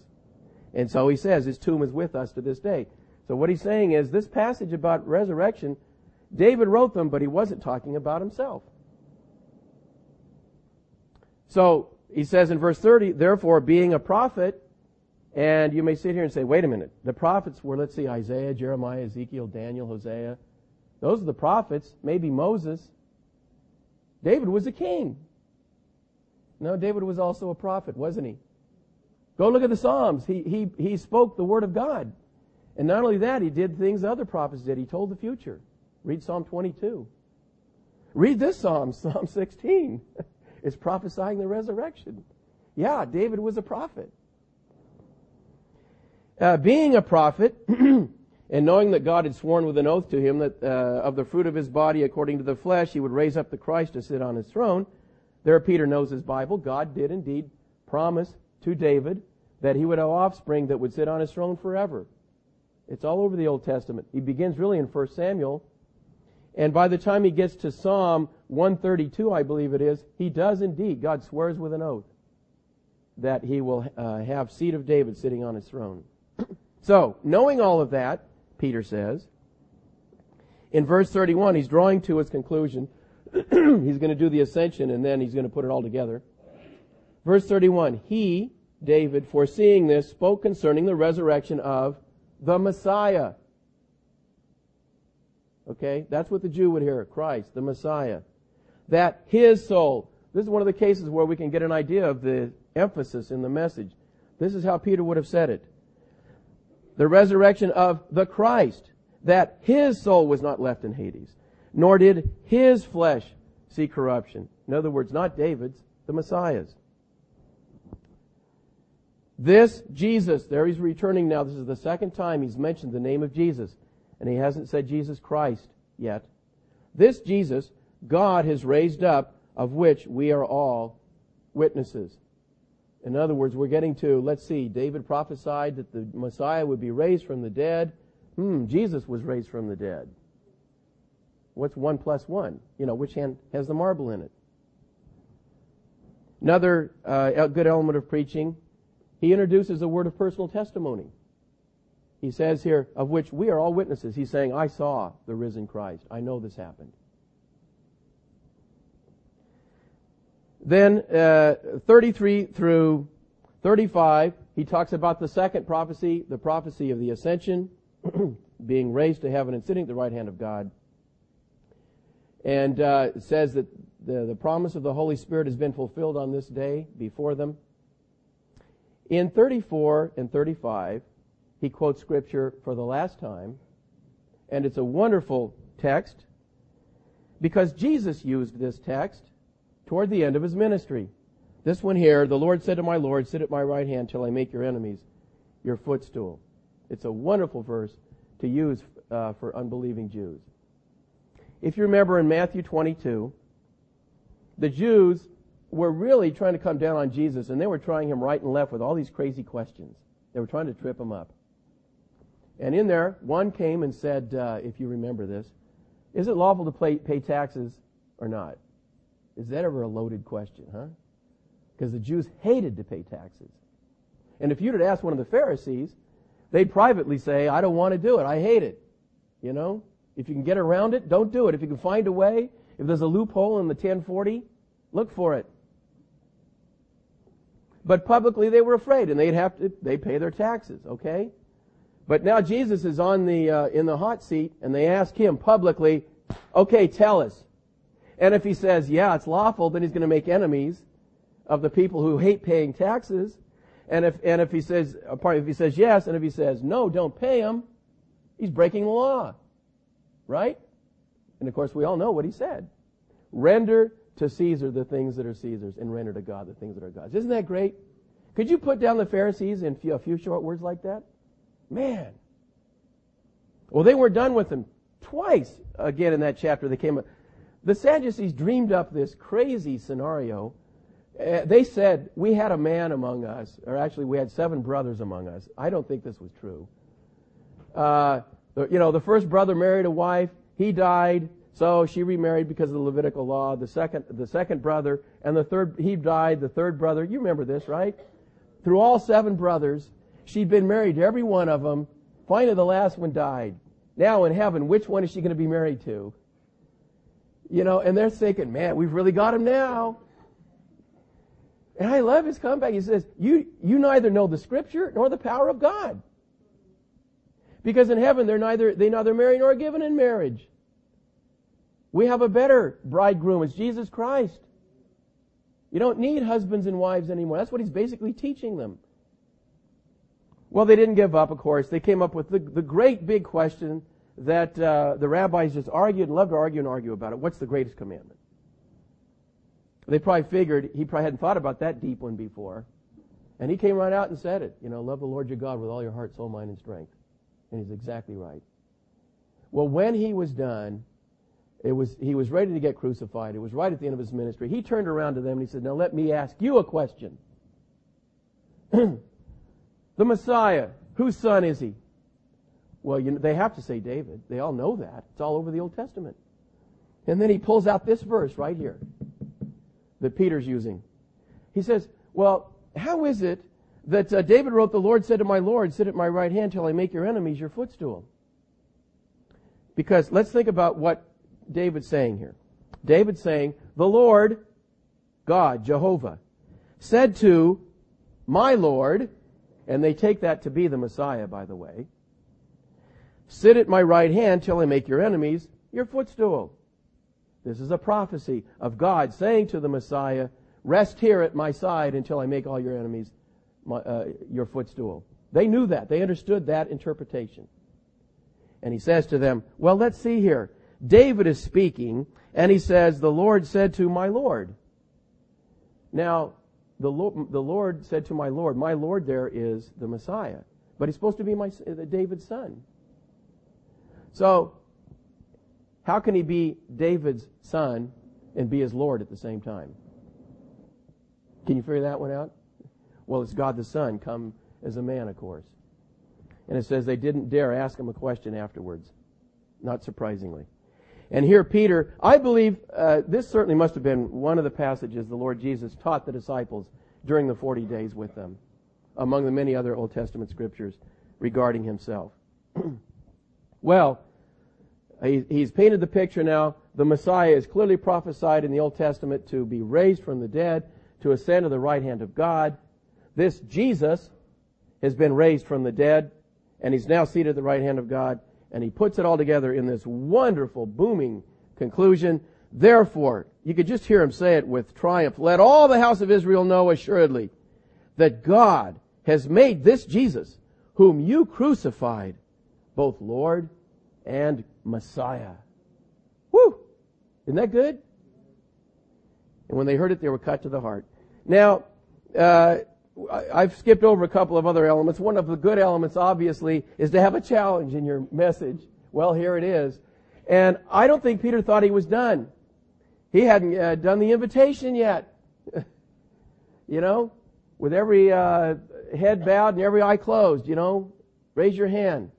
And so he says his tomb is with us to this day. So what he's saying is this passage about resurrection, David wrote them, but he wasn't talking about himself. So he says in verse 30, therefore being a prophet, and you may sit here and say, wait a minute, the prophets were, let's see, Isaiah, Jeremiah, Ezekiel, Daniel, Hosea. Those are the prophets, maybe Moses. David was a king. No, David was also a prophet, wasn't he? Go look at the Psalms. He, he, he spoke the word of God. And not only that, he did things other prophets did. He told the future. Read Psalm 22. Read this Psalm, Psalm 16. Is prophesying the resurrection. Yeah, David was a prophet. Uh, being a prophet, and knowing that God had sworn with an oath to him that uh, of the fruit of his body according to the flesh he would raise up the Christ to sit on his throne, there Peter knows his Bible. God did indeed promise to David that he would have offspring that would sit on his throne forever. It's all over the Old Testament. He begins really in 1 Samuel and by the time he gets to Psalm 132, I believe it is, he does indeed, God swears with an oath that he will uh, have seed of David sitting on his throne. so, knowing all of that, Peter says, in verse 31, he's drawing to his conclusion. he's going to do the ascension and then he's going to put it all together. Verse 31, he, David, foreseeing this, spoke concerning the resurrection of the Messiah. Okay? That's what the Jew would hear. Christ, the Messiah. that his soul, this is one of the cases where we can get an idea of the emphasis in the message. This is how Peter would have said it. The resurrection of the Christ, that his soul was not left in Hades, nor did his flesh see corruption. In other words, not David's, the Messiah's. This Jesus, there he's returning now. This is the second time he's mentioned the name of Jesus, and he hasn't said Jesus Christ yet. This Jesus, God has raised up, of which we are all witnesses. In other words, we're getting to, let's see, David prophesied that the Messiah would be raised from the dead. Hmm, Jesus was raised from the dead. What's one plus one? You know, which hand has the marble in it? Another uh, good element of preaching, he introduces a word of personal testimony. He says here, of which we are all witnesses. He's saying, I saw the risen Christ. I know this happened. Then, uh, 33 through 35, he talks about the second prophecy, the prophecy of the ascension, being raised to heaven and sitting at the right hand of God. And uh, says that the, the promise of the Holy Spirit has been fulfilled on this day before them. In 34 and 35, he quotes scripture for the last time, and it's a wonderful text because Jesus used this text toward the end of his ministry. This one here, the Lord said to my Lord, sit at my right hand till I make your enemies your footstool. It's a wonderful verse to use uh, for unbelieving Jews. If you remember in Matthew 22, the Jews were really trying to come down on Jesus and they were trying him right and left with all these crazy questions. They were trying to trip him up. And in there, one came and said, uh, if you remember this, is it lawful to pay, pay taxes or not? Is that ever a loaded question, huh? Because the Jews hated to pay taxes. And if you'd have asked one of the Pharisees, they'd privately say, I don't want to do it. I hate it. You know? If you can get around it, don't do it. If you can find a way, if there's a loophole in the 1040, look for it. But publicly they were afraid and they'd have to, they pay their taxes, okay? But now Jesus is on the, uh, in the hot seat and they ask him publicly, okay, tell us. And if he says, yeah, it's lawful, then he's going to make enemies of the people who hate paying taxes. And if, and if he says, pardon, if he says yes, and if he says no, don't pay them, he's breaking the law. Right? And of course, we all know what he said. Render to Caesar the things that are Caesar's and render to God the things that are God's. Isn't that great? Could you put down the Pharisees in a few short words like that? Man. Well, they were done with him twice again in that chapter. They came. up. The Sadducees dreamed up this crazy scenario. Uh, they said we had a man among us, or actually we had seven brothers among us. I don't think this was true. Uh, you know, the first brother married a wife. He died. So she remarried because of the Levitical law. The second, the second brother and the third, he died. The third brother, you remember this, right? Through all seven brothers, she'd been married to every one of them. Finally, the last one died. Now in heaven, which one is she going to be married to? You know, and they're thinking, man, we've really got him now. And I love his comeback. He says, you, you neither know the scripture nor the power of God. Because in heaven, they're neither, they neither marry nor given in marriage. We have a better bridegroom. It's Jesus Christ. You don't need husbands and wives anymore. That's what he's basically teaching them. Well, they didn't give up, of course. They came up with the, the great big question that uh, the rabbis just argued and loved to argue and argue about it. What's the greatest commandment? They probably figured he probably hadn't thought about that deep one before. And he came right out and said it. You know, love the Lord your God with all your heart, soul, mind, and strength. And he's exactly right. Well, when he was done, it was, he was ready to get crucified. It was right at the end of his ministry. He turned around to them and he said, Now let me ask you a question. the Messiah, whose son is he? Well, you know, they have to say David. They all know that. It's all over the Old Testament. And then he pulls out this verse right here that Peter's using. He says, Well, how is it that uh, David wrote, The Lord said to my Lord, Sit at my right hand till I make your enemies your footstool? Because let's think about what David's saying here. David's saying, The Lord, God, Jehovah, said to my Lord, and they take that to be the Messiah, by the way, Sit at my right hand till I make your enemies your footstool. This is a prophecy of God saying to the Messiah, rest here at my side until I make all your enemies my, uh, your footstool. They knew that. They understood that interpretation. And he says to them, well, let's see here. David is speaking and he says, the Lord said to my Lord. Now, the Lord, the Lord said to my Lord, my Lord there is the Messiah. But he's supposed to be my, uh, David's son. So, how can he be David's son and be his Lord at the same time? Can you figure that one out? Well, it's God the Son come as a man, of course. And it says they didn't dare ask him a question afterwards. Not surprisingly. And here Peter, I believe uh, this certainly must have been one of the passages the Lord Jesus taught the disciples during the 40 days with them, among the many other Old Testament scriptures regarding himself. well, he, he's painted the picture now. The Messiah is clearly prophesied in the Old Testament to be raised from the dead, to ascend to the right hand of God. This Jesus has been raised from the dead, and he's now seated at the right hand of God, and he puts it all together in this wonderful, booming conclusion. Therefore, you could just hear him say it with triumph. Let all the house of Israel know assuredly that God has made this Jesus, whom you crucified, both Lord and Messiah. Woo! Isn't that good? And when they heard it, they were cut to the heart. Now, uh, I've skipped over a couple of other elements. One of the good elements, obviously, is to have a challenge in your message. Well, here it is. And I don't think Peter thought he was done. He hadn't uh, done the invitation yet. you know, with every uh, head bowed and every eye closed, you know, raise your hand.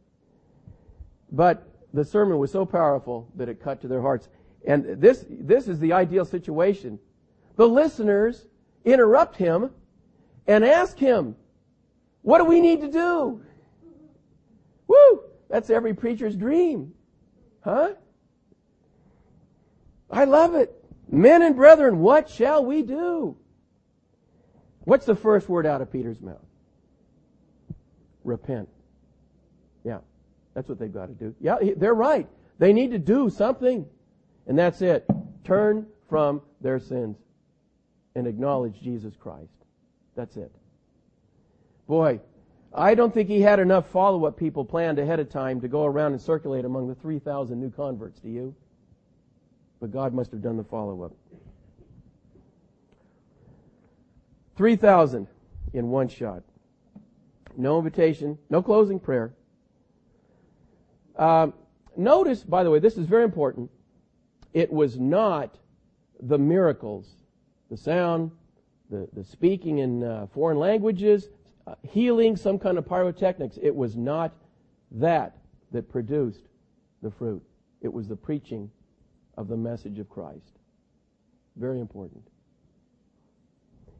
But the sermon was so powerful that it cut to their hearts. And this, this is the ideal situation. The listeners interrupt him and ask him, what do we need to do? Woo! That's every preacher's dream. Huh? I love it. Men and brethren, what shall we do? What's the first word out of Peter's mouth? Repent. Yeah. That's what they've got to do. Yeah, they're right. They need to do something. And that's it. Turn from their sins and acknowledge Jesus Christ. That's it. Boy, I don't think he had enough follow-up people planned ahead of time to go around and circulate among the 3,000 new converts, do you? But God must have done the follow-up. 3,000 in one shot. No invitation, no closing prayer. Uh, notice, by the way, this is very important. It was not the miracles, the sound, the, the speaking in uh, foreign languages, uh, healing, some kind of pyrotechnics. It was not that that produced the fruit. It was the preaching of the message of Christ. Very important.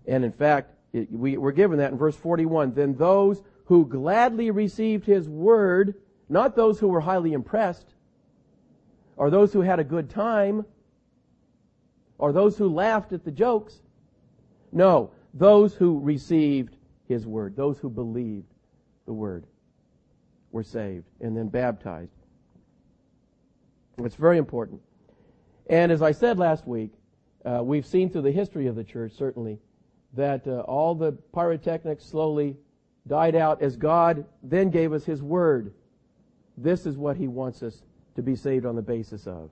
And in fact, it, we, we're given that in verse 41. Then those who gladly received his word not those who were highly impressed, or those who had a good time, or those who laughed at the jokes. No, those who received his word, those who believed the word, were saved and then baptized. It's very important. And as I said last week, uh, we've seen through the history of the church, certainly, that uh, all the pyrotechnics slowly died out as God then gave us His Word this is what he wants us to be saved on the basis of.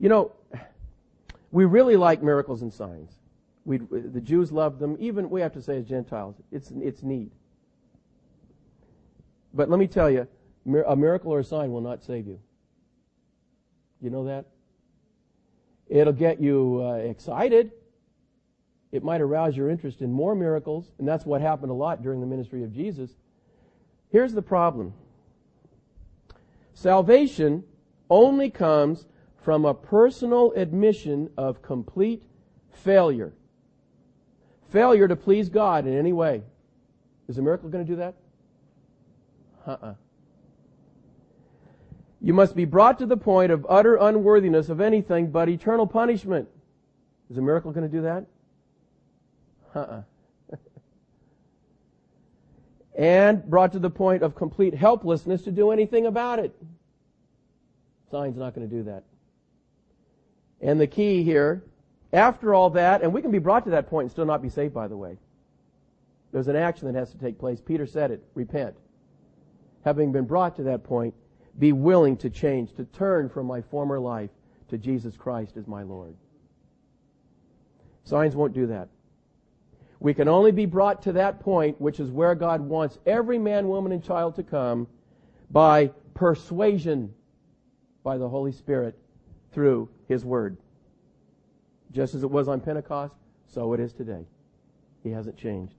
You know, we really like miracles and signs. We, the Jews loved them. Even we have to say as Gentiles, it's it's neat. But let me tell you, a miracle or a sign will not save you. You know that? It'll get you uh, excited. It might arouse your interest in more miracles, and that's what happened a lot during the ministry of Jesus. Here's the problem. Salvation only comes from a personal admission of complete failure. Failure to please God in any way. Is a miracle going to do that? Uh-uh. You must be brought to the point of utter unworthiness of anything but eternal punishment. Is a miracle going to do that? Uh-uh. and brought to the point of complete helplessness to do anything about it. Sign's not going to do that. And the key here, after all that, and we can be brought to that point and still not be saved, by the way. There's an action that has to take place. Peter said it, repent. Having been brought to that point, be willing to change, to turn from my former life to Jesus Christ as my Lord. Signs won't do that. We can only be brought to that point, which is where God wants every man, woman, and child to come, by persuasion by the Holy Spirit through His Word. Just as it was on Pentecost, so it is today. He hasn't changed.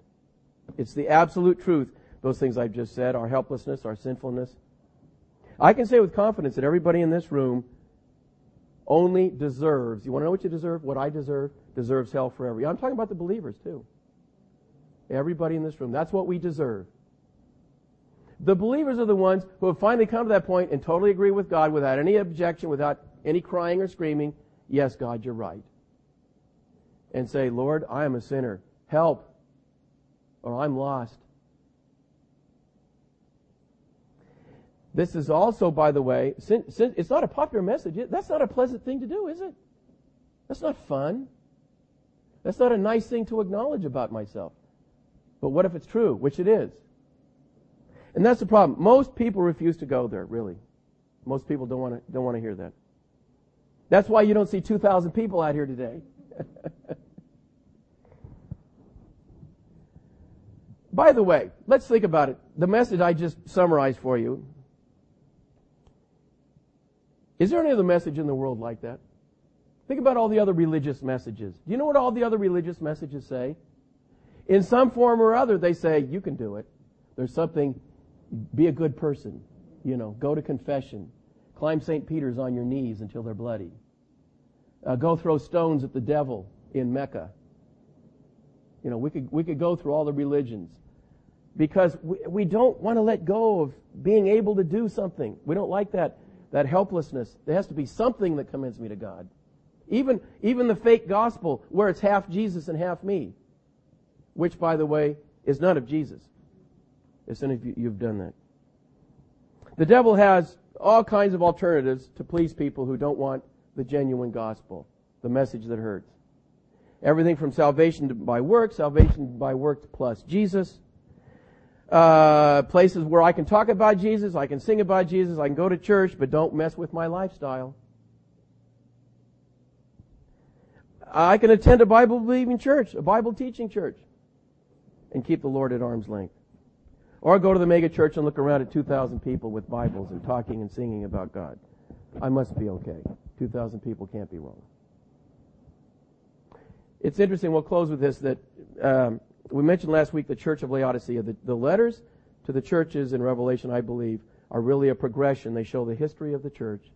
It's the absolute truth, those things I've just said, our helplessness, our sinfulness. I can say with confidence that everybody in this room only deserves, you want to know what you deserve? What I deserve? Deserves hell forever. I'm talking about the believers too. Everybody in this room. That's what we deserve. The believers are the ones who have finally come to that point and totally agree with God without any objection, without any crying or screaming. Yes, God, you're right. And say, Lord, I am a sinner. Help. Or I'm lost. This is also, by the way, since, since it's not a popular message. That's not a pleasant thing to do, is it? That's not fun. That's not a nice thing to acknowledge about myself. But what if it's true? Which it is. And that's the problem. Most people refuse to go there, really. Most people don't want to, don't want to hear that. That's why you don't see 2,000 people out here today. By the way, let's think about it. The message I just summarized for you. Is there any other message in the world like that? Think about all the other religious messages. Do you know what all the other religious messages say? In some form or other, they say, you can do it. There's something, be a good person. You know, go to confession. Climb St. Peter's on your knees until they're bloody. Uh, go throw stones at the devil in Mecca. You know, we could, we could go through all the religions because we, we don't want to let go of being able to do something. We don't like that, that helplessness. There has to be something that commends me to God. Even, even the fake gospel where it's half Jesus and half me which, by the way, is none of Jesus. As soon as you've done that. The devil has all kinds of alternatives to please people who don't want the genuine gospel, the message that hurts. Everything from salvation by works, salvation by works plus Jesus. Uh, places where I can talk about Jesus, I can sing about Jesus, I can go to church, but don't mess with my lifestyle. I can attend a Bible believing church, a Bible teaching church and keep the Lord at arm's length. Or go to the mega church and look around at 2,000 people with Bibles and talking and singing about God. I must be okay. 2,000 people can't be wrong. It's interesting, we'll close with this, that um, we mentioned last week the church of Laodicea. The, the letters to the churches in Revelation, I believe, are really a progression. They show the history of the church.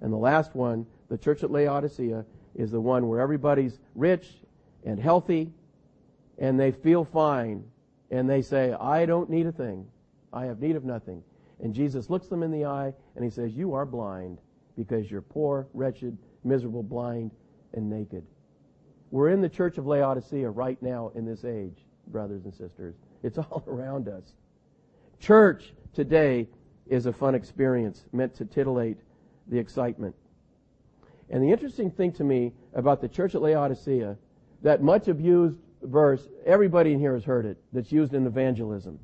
And the last one, the church at Laodicea, is the one where everybody's rich and healthy and they feel fine and they say, I don't need a thing. I have need of nothing. And Jesus looks them in the eye and he says, You are blind because you're poor, wretched, miserable, blind, and naked. We're in the church of Laodicea right now in this age, brothers and sisters. It's all around us. Church today is a fun experience meant to titillate the excitement. And the interesting thing to me about the church at Laodicea, that much abused verse, everybody in here has heard it, that's used in evangelism.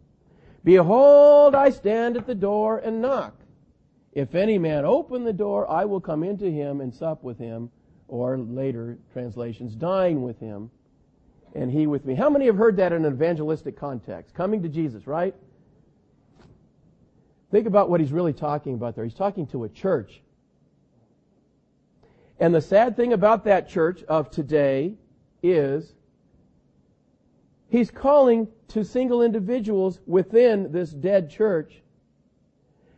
Behold, I stand at the door and knock. If any man open the door, I will come into him and sup with him, or later translations, dine with him, and he with me. How many have heard that in an evangelistic context? Coming to Jesus, right? Think about what he's really talking about there. He's talking to a church. And the sad thing about that church of today is He's calling to single individuals within this dead church.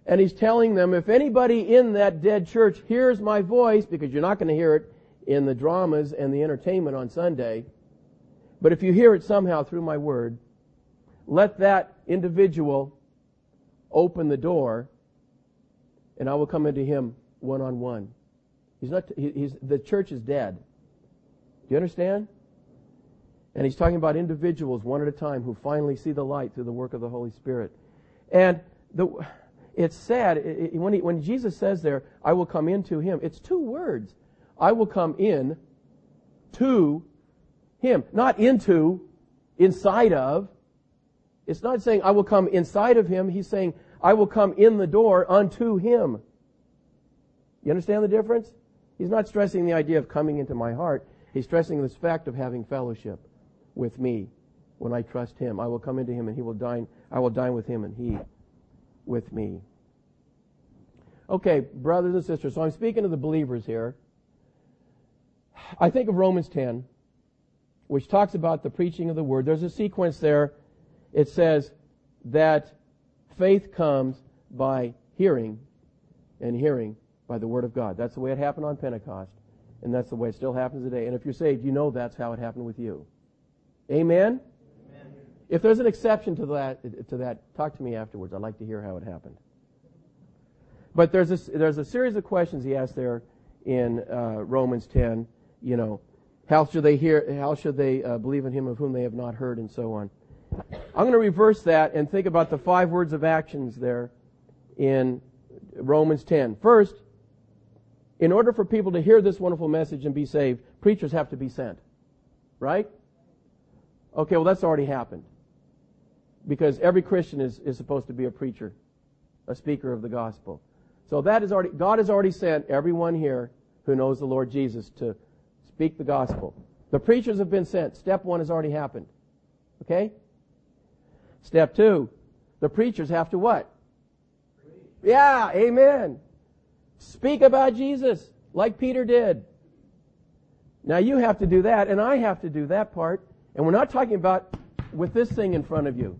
And he's telling them, if anybody in that dead church hears my voice, because you're not going to hear it in the dramas and the entertainment on Sunday, but if you hear it somehow through my word, let that individual open the door and I will come into him one on one. He's not, he's, the church is dead. Do you understand? And he's talking about individuals one at a time who finally see the light through the work of the Holy Spirit. And the, it's sad, it, when, he, when Jesus says there, I will come into him, it's two words. I will come in to him. Not into, inside of. It's not saying I will come inside of him. He's saying I will come in the door unto him. You understand the difference? He's not stressing the idea of coming into my heart. He's stressing this fact of having fellowship with me when I trust him. I will come into him and he will dine, I will dine with him and he with me. Okay, brothers and sisters, so I'm speaking to the believers here. I think of Romans 10, which talks about the preaching of the word. There's a sequence there. It says that faith comes by hearing and hearing by the word of God. That's the way it happened on Pentecost. And that's the way it still happens today. And if you're saved, you know that's how it happened with you. Amen? If there's an exception to that, to that, talk to me afterwards. I'd like to hear how it happened. But there's a, there's a series of questions he asked there in uh, Romans 10. You know, how should they hear? How should they uh, believe in him of whom they have not heard, and so on. I'm going to reverse that and think about the five words of actions there in Romans 10. First, in order for people to hear this wonderful message and be saved, preachers have to be sent. Right? Okay, well that's already happened. Because every Christian is, is supposed to be a preacher, a speaker of the gospel. So that is already, God has already sent everyone here who knows the Lord Jesus to speak the gospel. The preachers have been sent. Step one has already happened. Okay? Step two, the preachers have to what? Yeah, amen. Speak about Jesus like Peter did. Now you have to do that, and I have to do that part. And we're not talking about with this thing in front of you.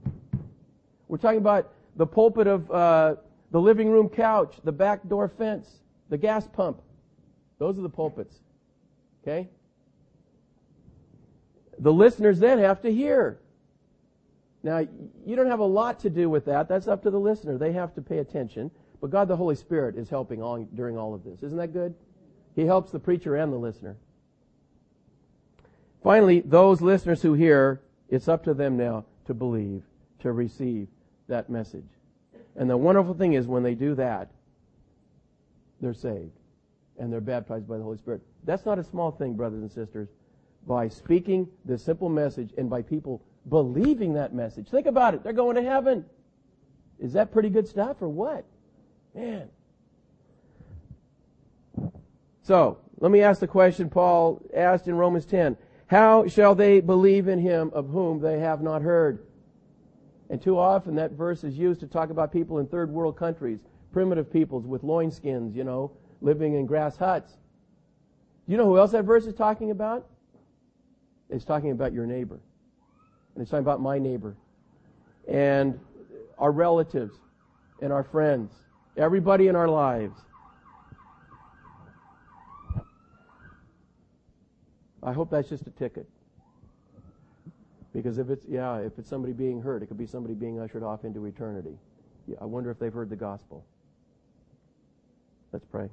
We're talking about the pulpit of uh, the living room couch, the back door fence, the gas pump. Those are the pulpits. Okay? The listeners then have to hear. Now, you don't have a lot to do with that. That's up to the listener. They have to pay attention. But God the Holy Spirit is helping all, during all of this. Isn't that good? He helps the preacher and the listener. Finally, those listeners who hear, it's up to them now to believe, to receive that message. And the wonderful thing is when they do that, they're saved and they're baptized by the Holy Spirit. That's not a small thing, brothers and sisters. By speaking this simple message and by people believing that message. Think about it. They're going to heaven. Is that pretty good stuff or what? Man. So, let me ask the question Paul asked in Romans 10. How shall they believe in him of whom they have not heard? And too often that verse is used to talk about people in third world countries, primitive peoples with loinskins, you know, living in grass huts. Do you know who else that verse is talking about? It's talking about your neighbor. And it's talking about my neighbor. And our relatives and our friends Everybody in our lives. I hope that's just a ticket. Because if it's, yeah, if it's somebody being hurt, it could be somebody being ushered off into eternity. Yeah, I wonder if they've heard the gospel. Let's pray.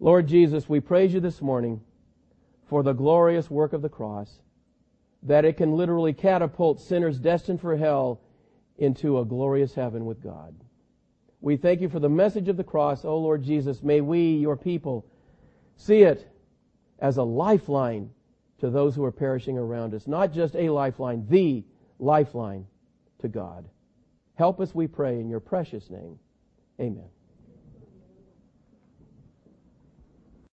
Lord Jesus, we praise you this morning for the glorious work of the cross that it can literally catapult sinners destined for hell into a glorious heaven with God. We thank you for the message of the cross, O oh Lord Jesus. May we, your people, see it as a lifeline to those who are perishing around us. Not just a lifeline, the lifeline to God. Help us, we pray, in your precious name. Amen.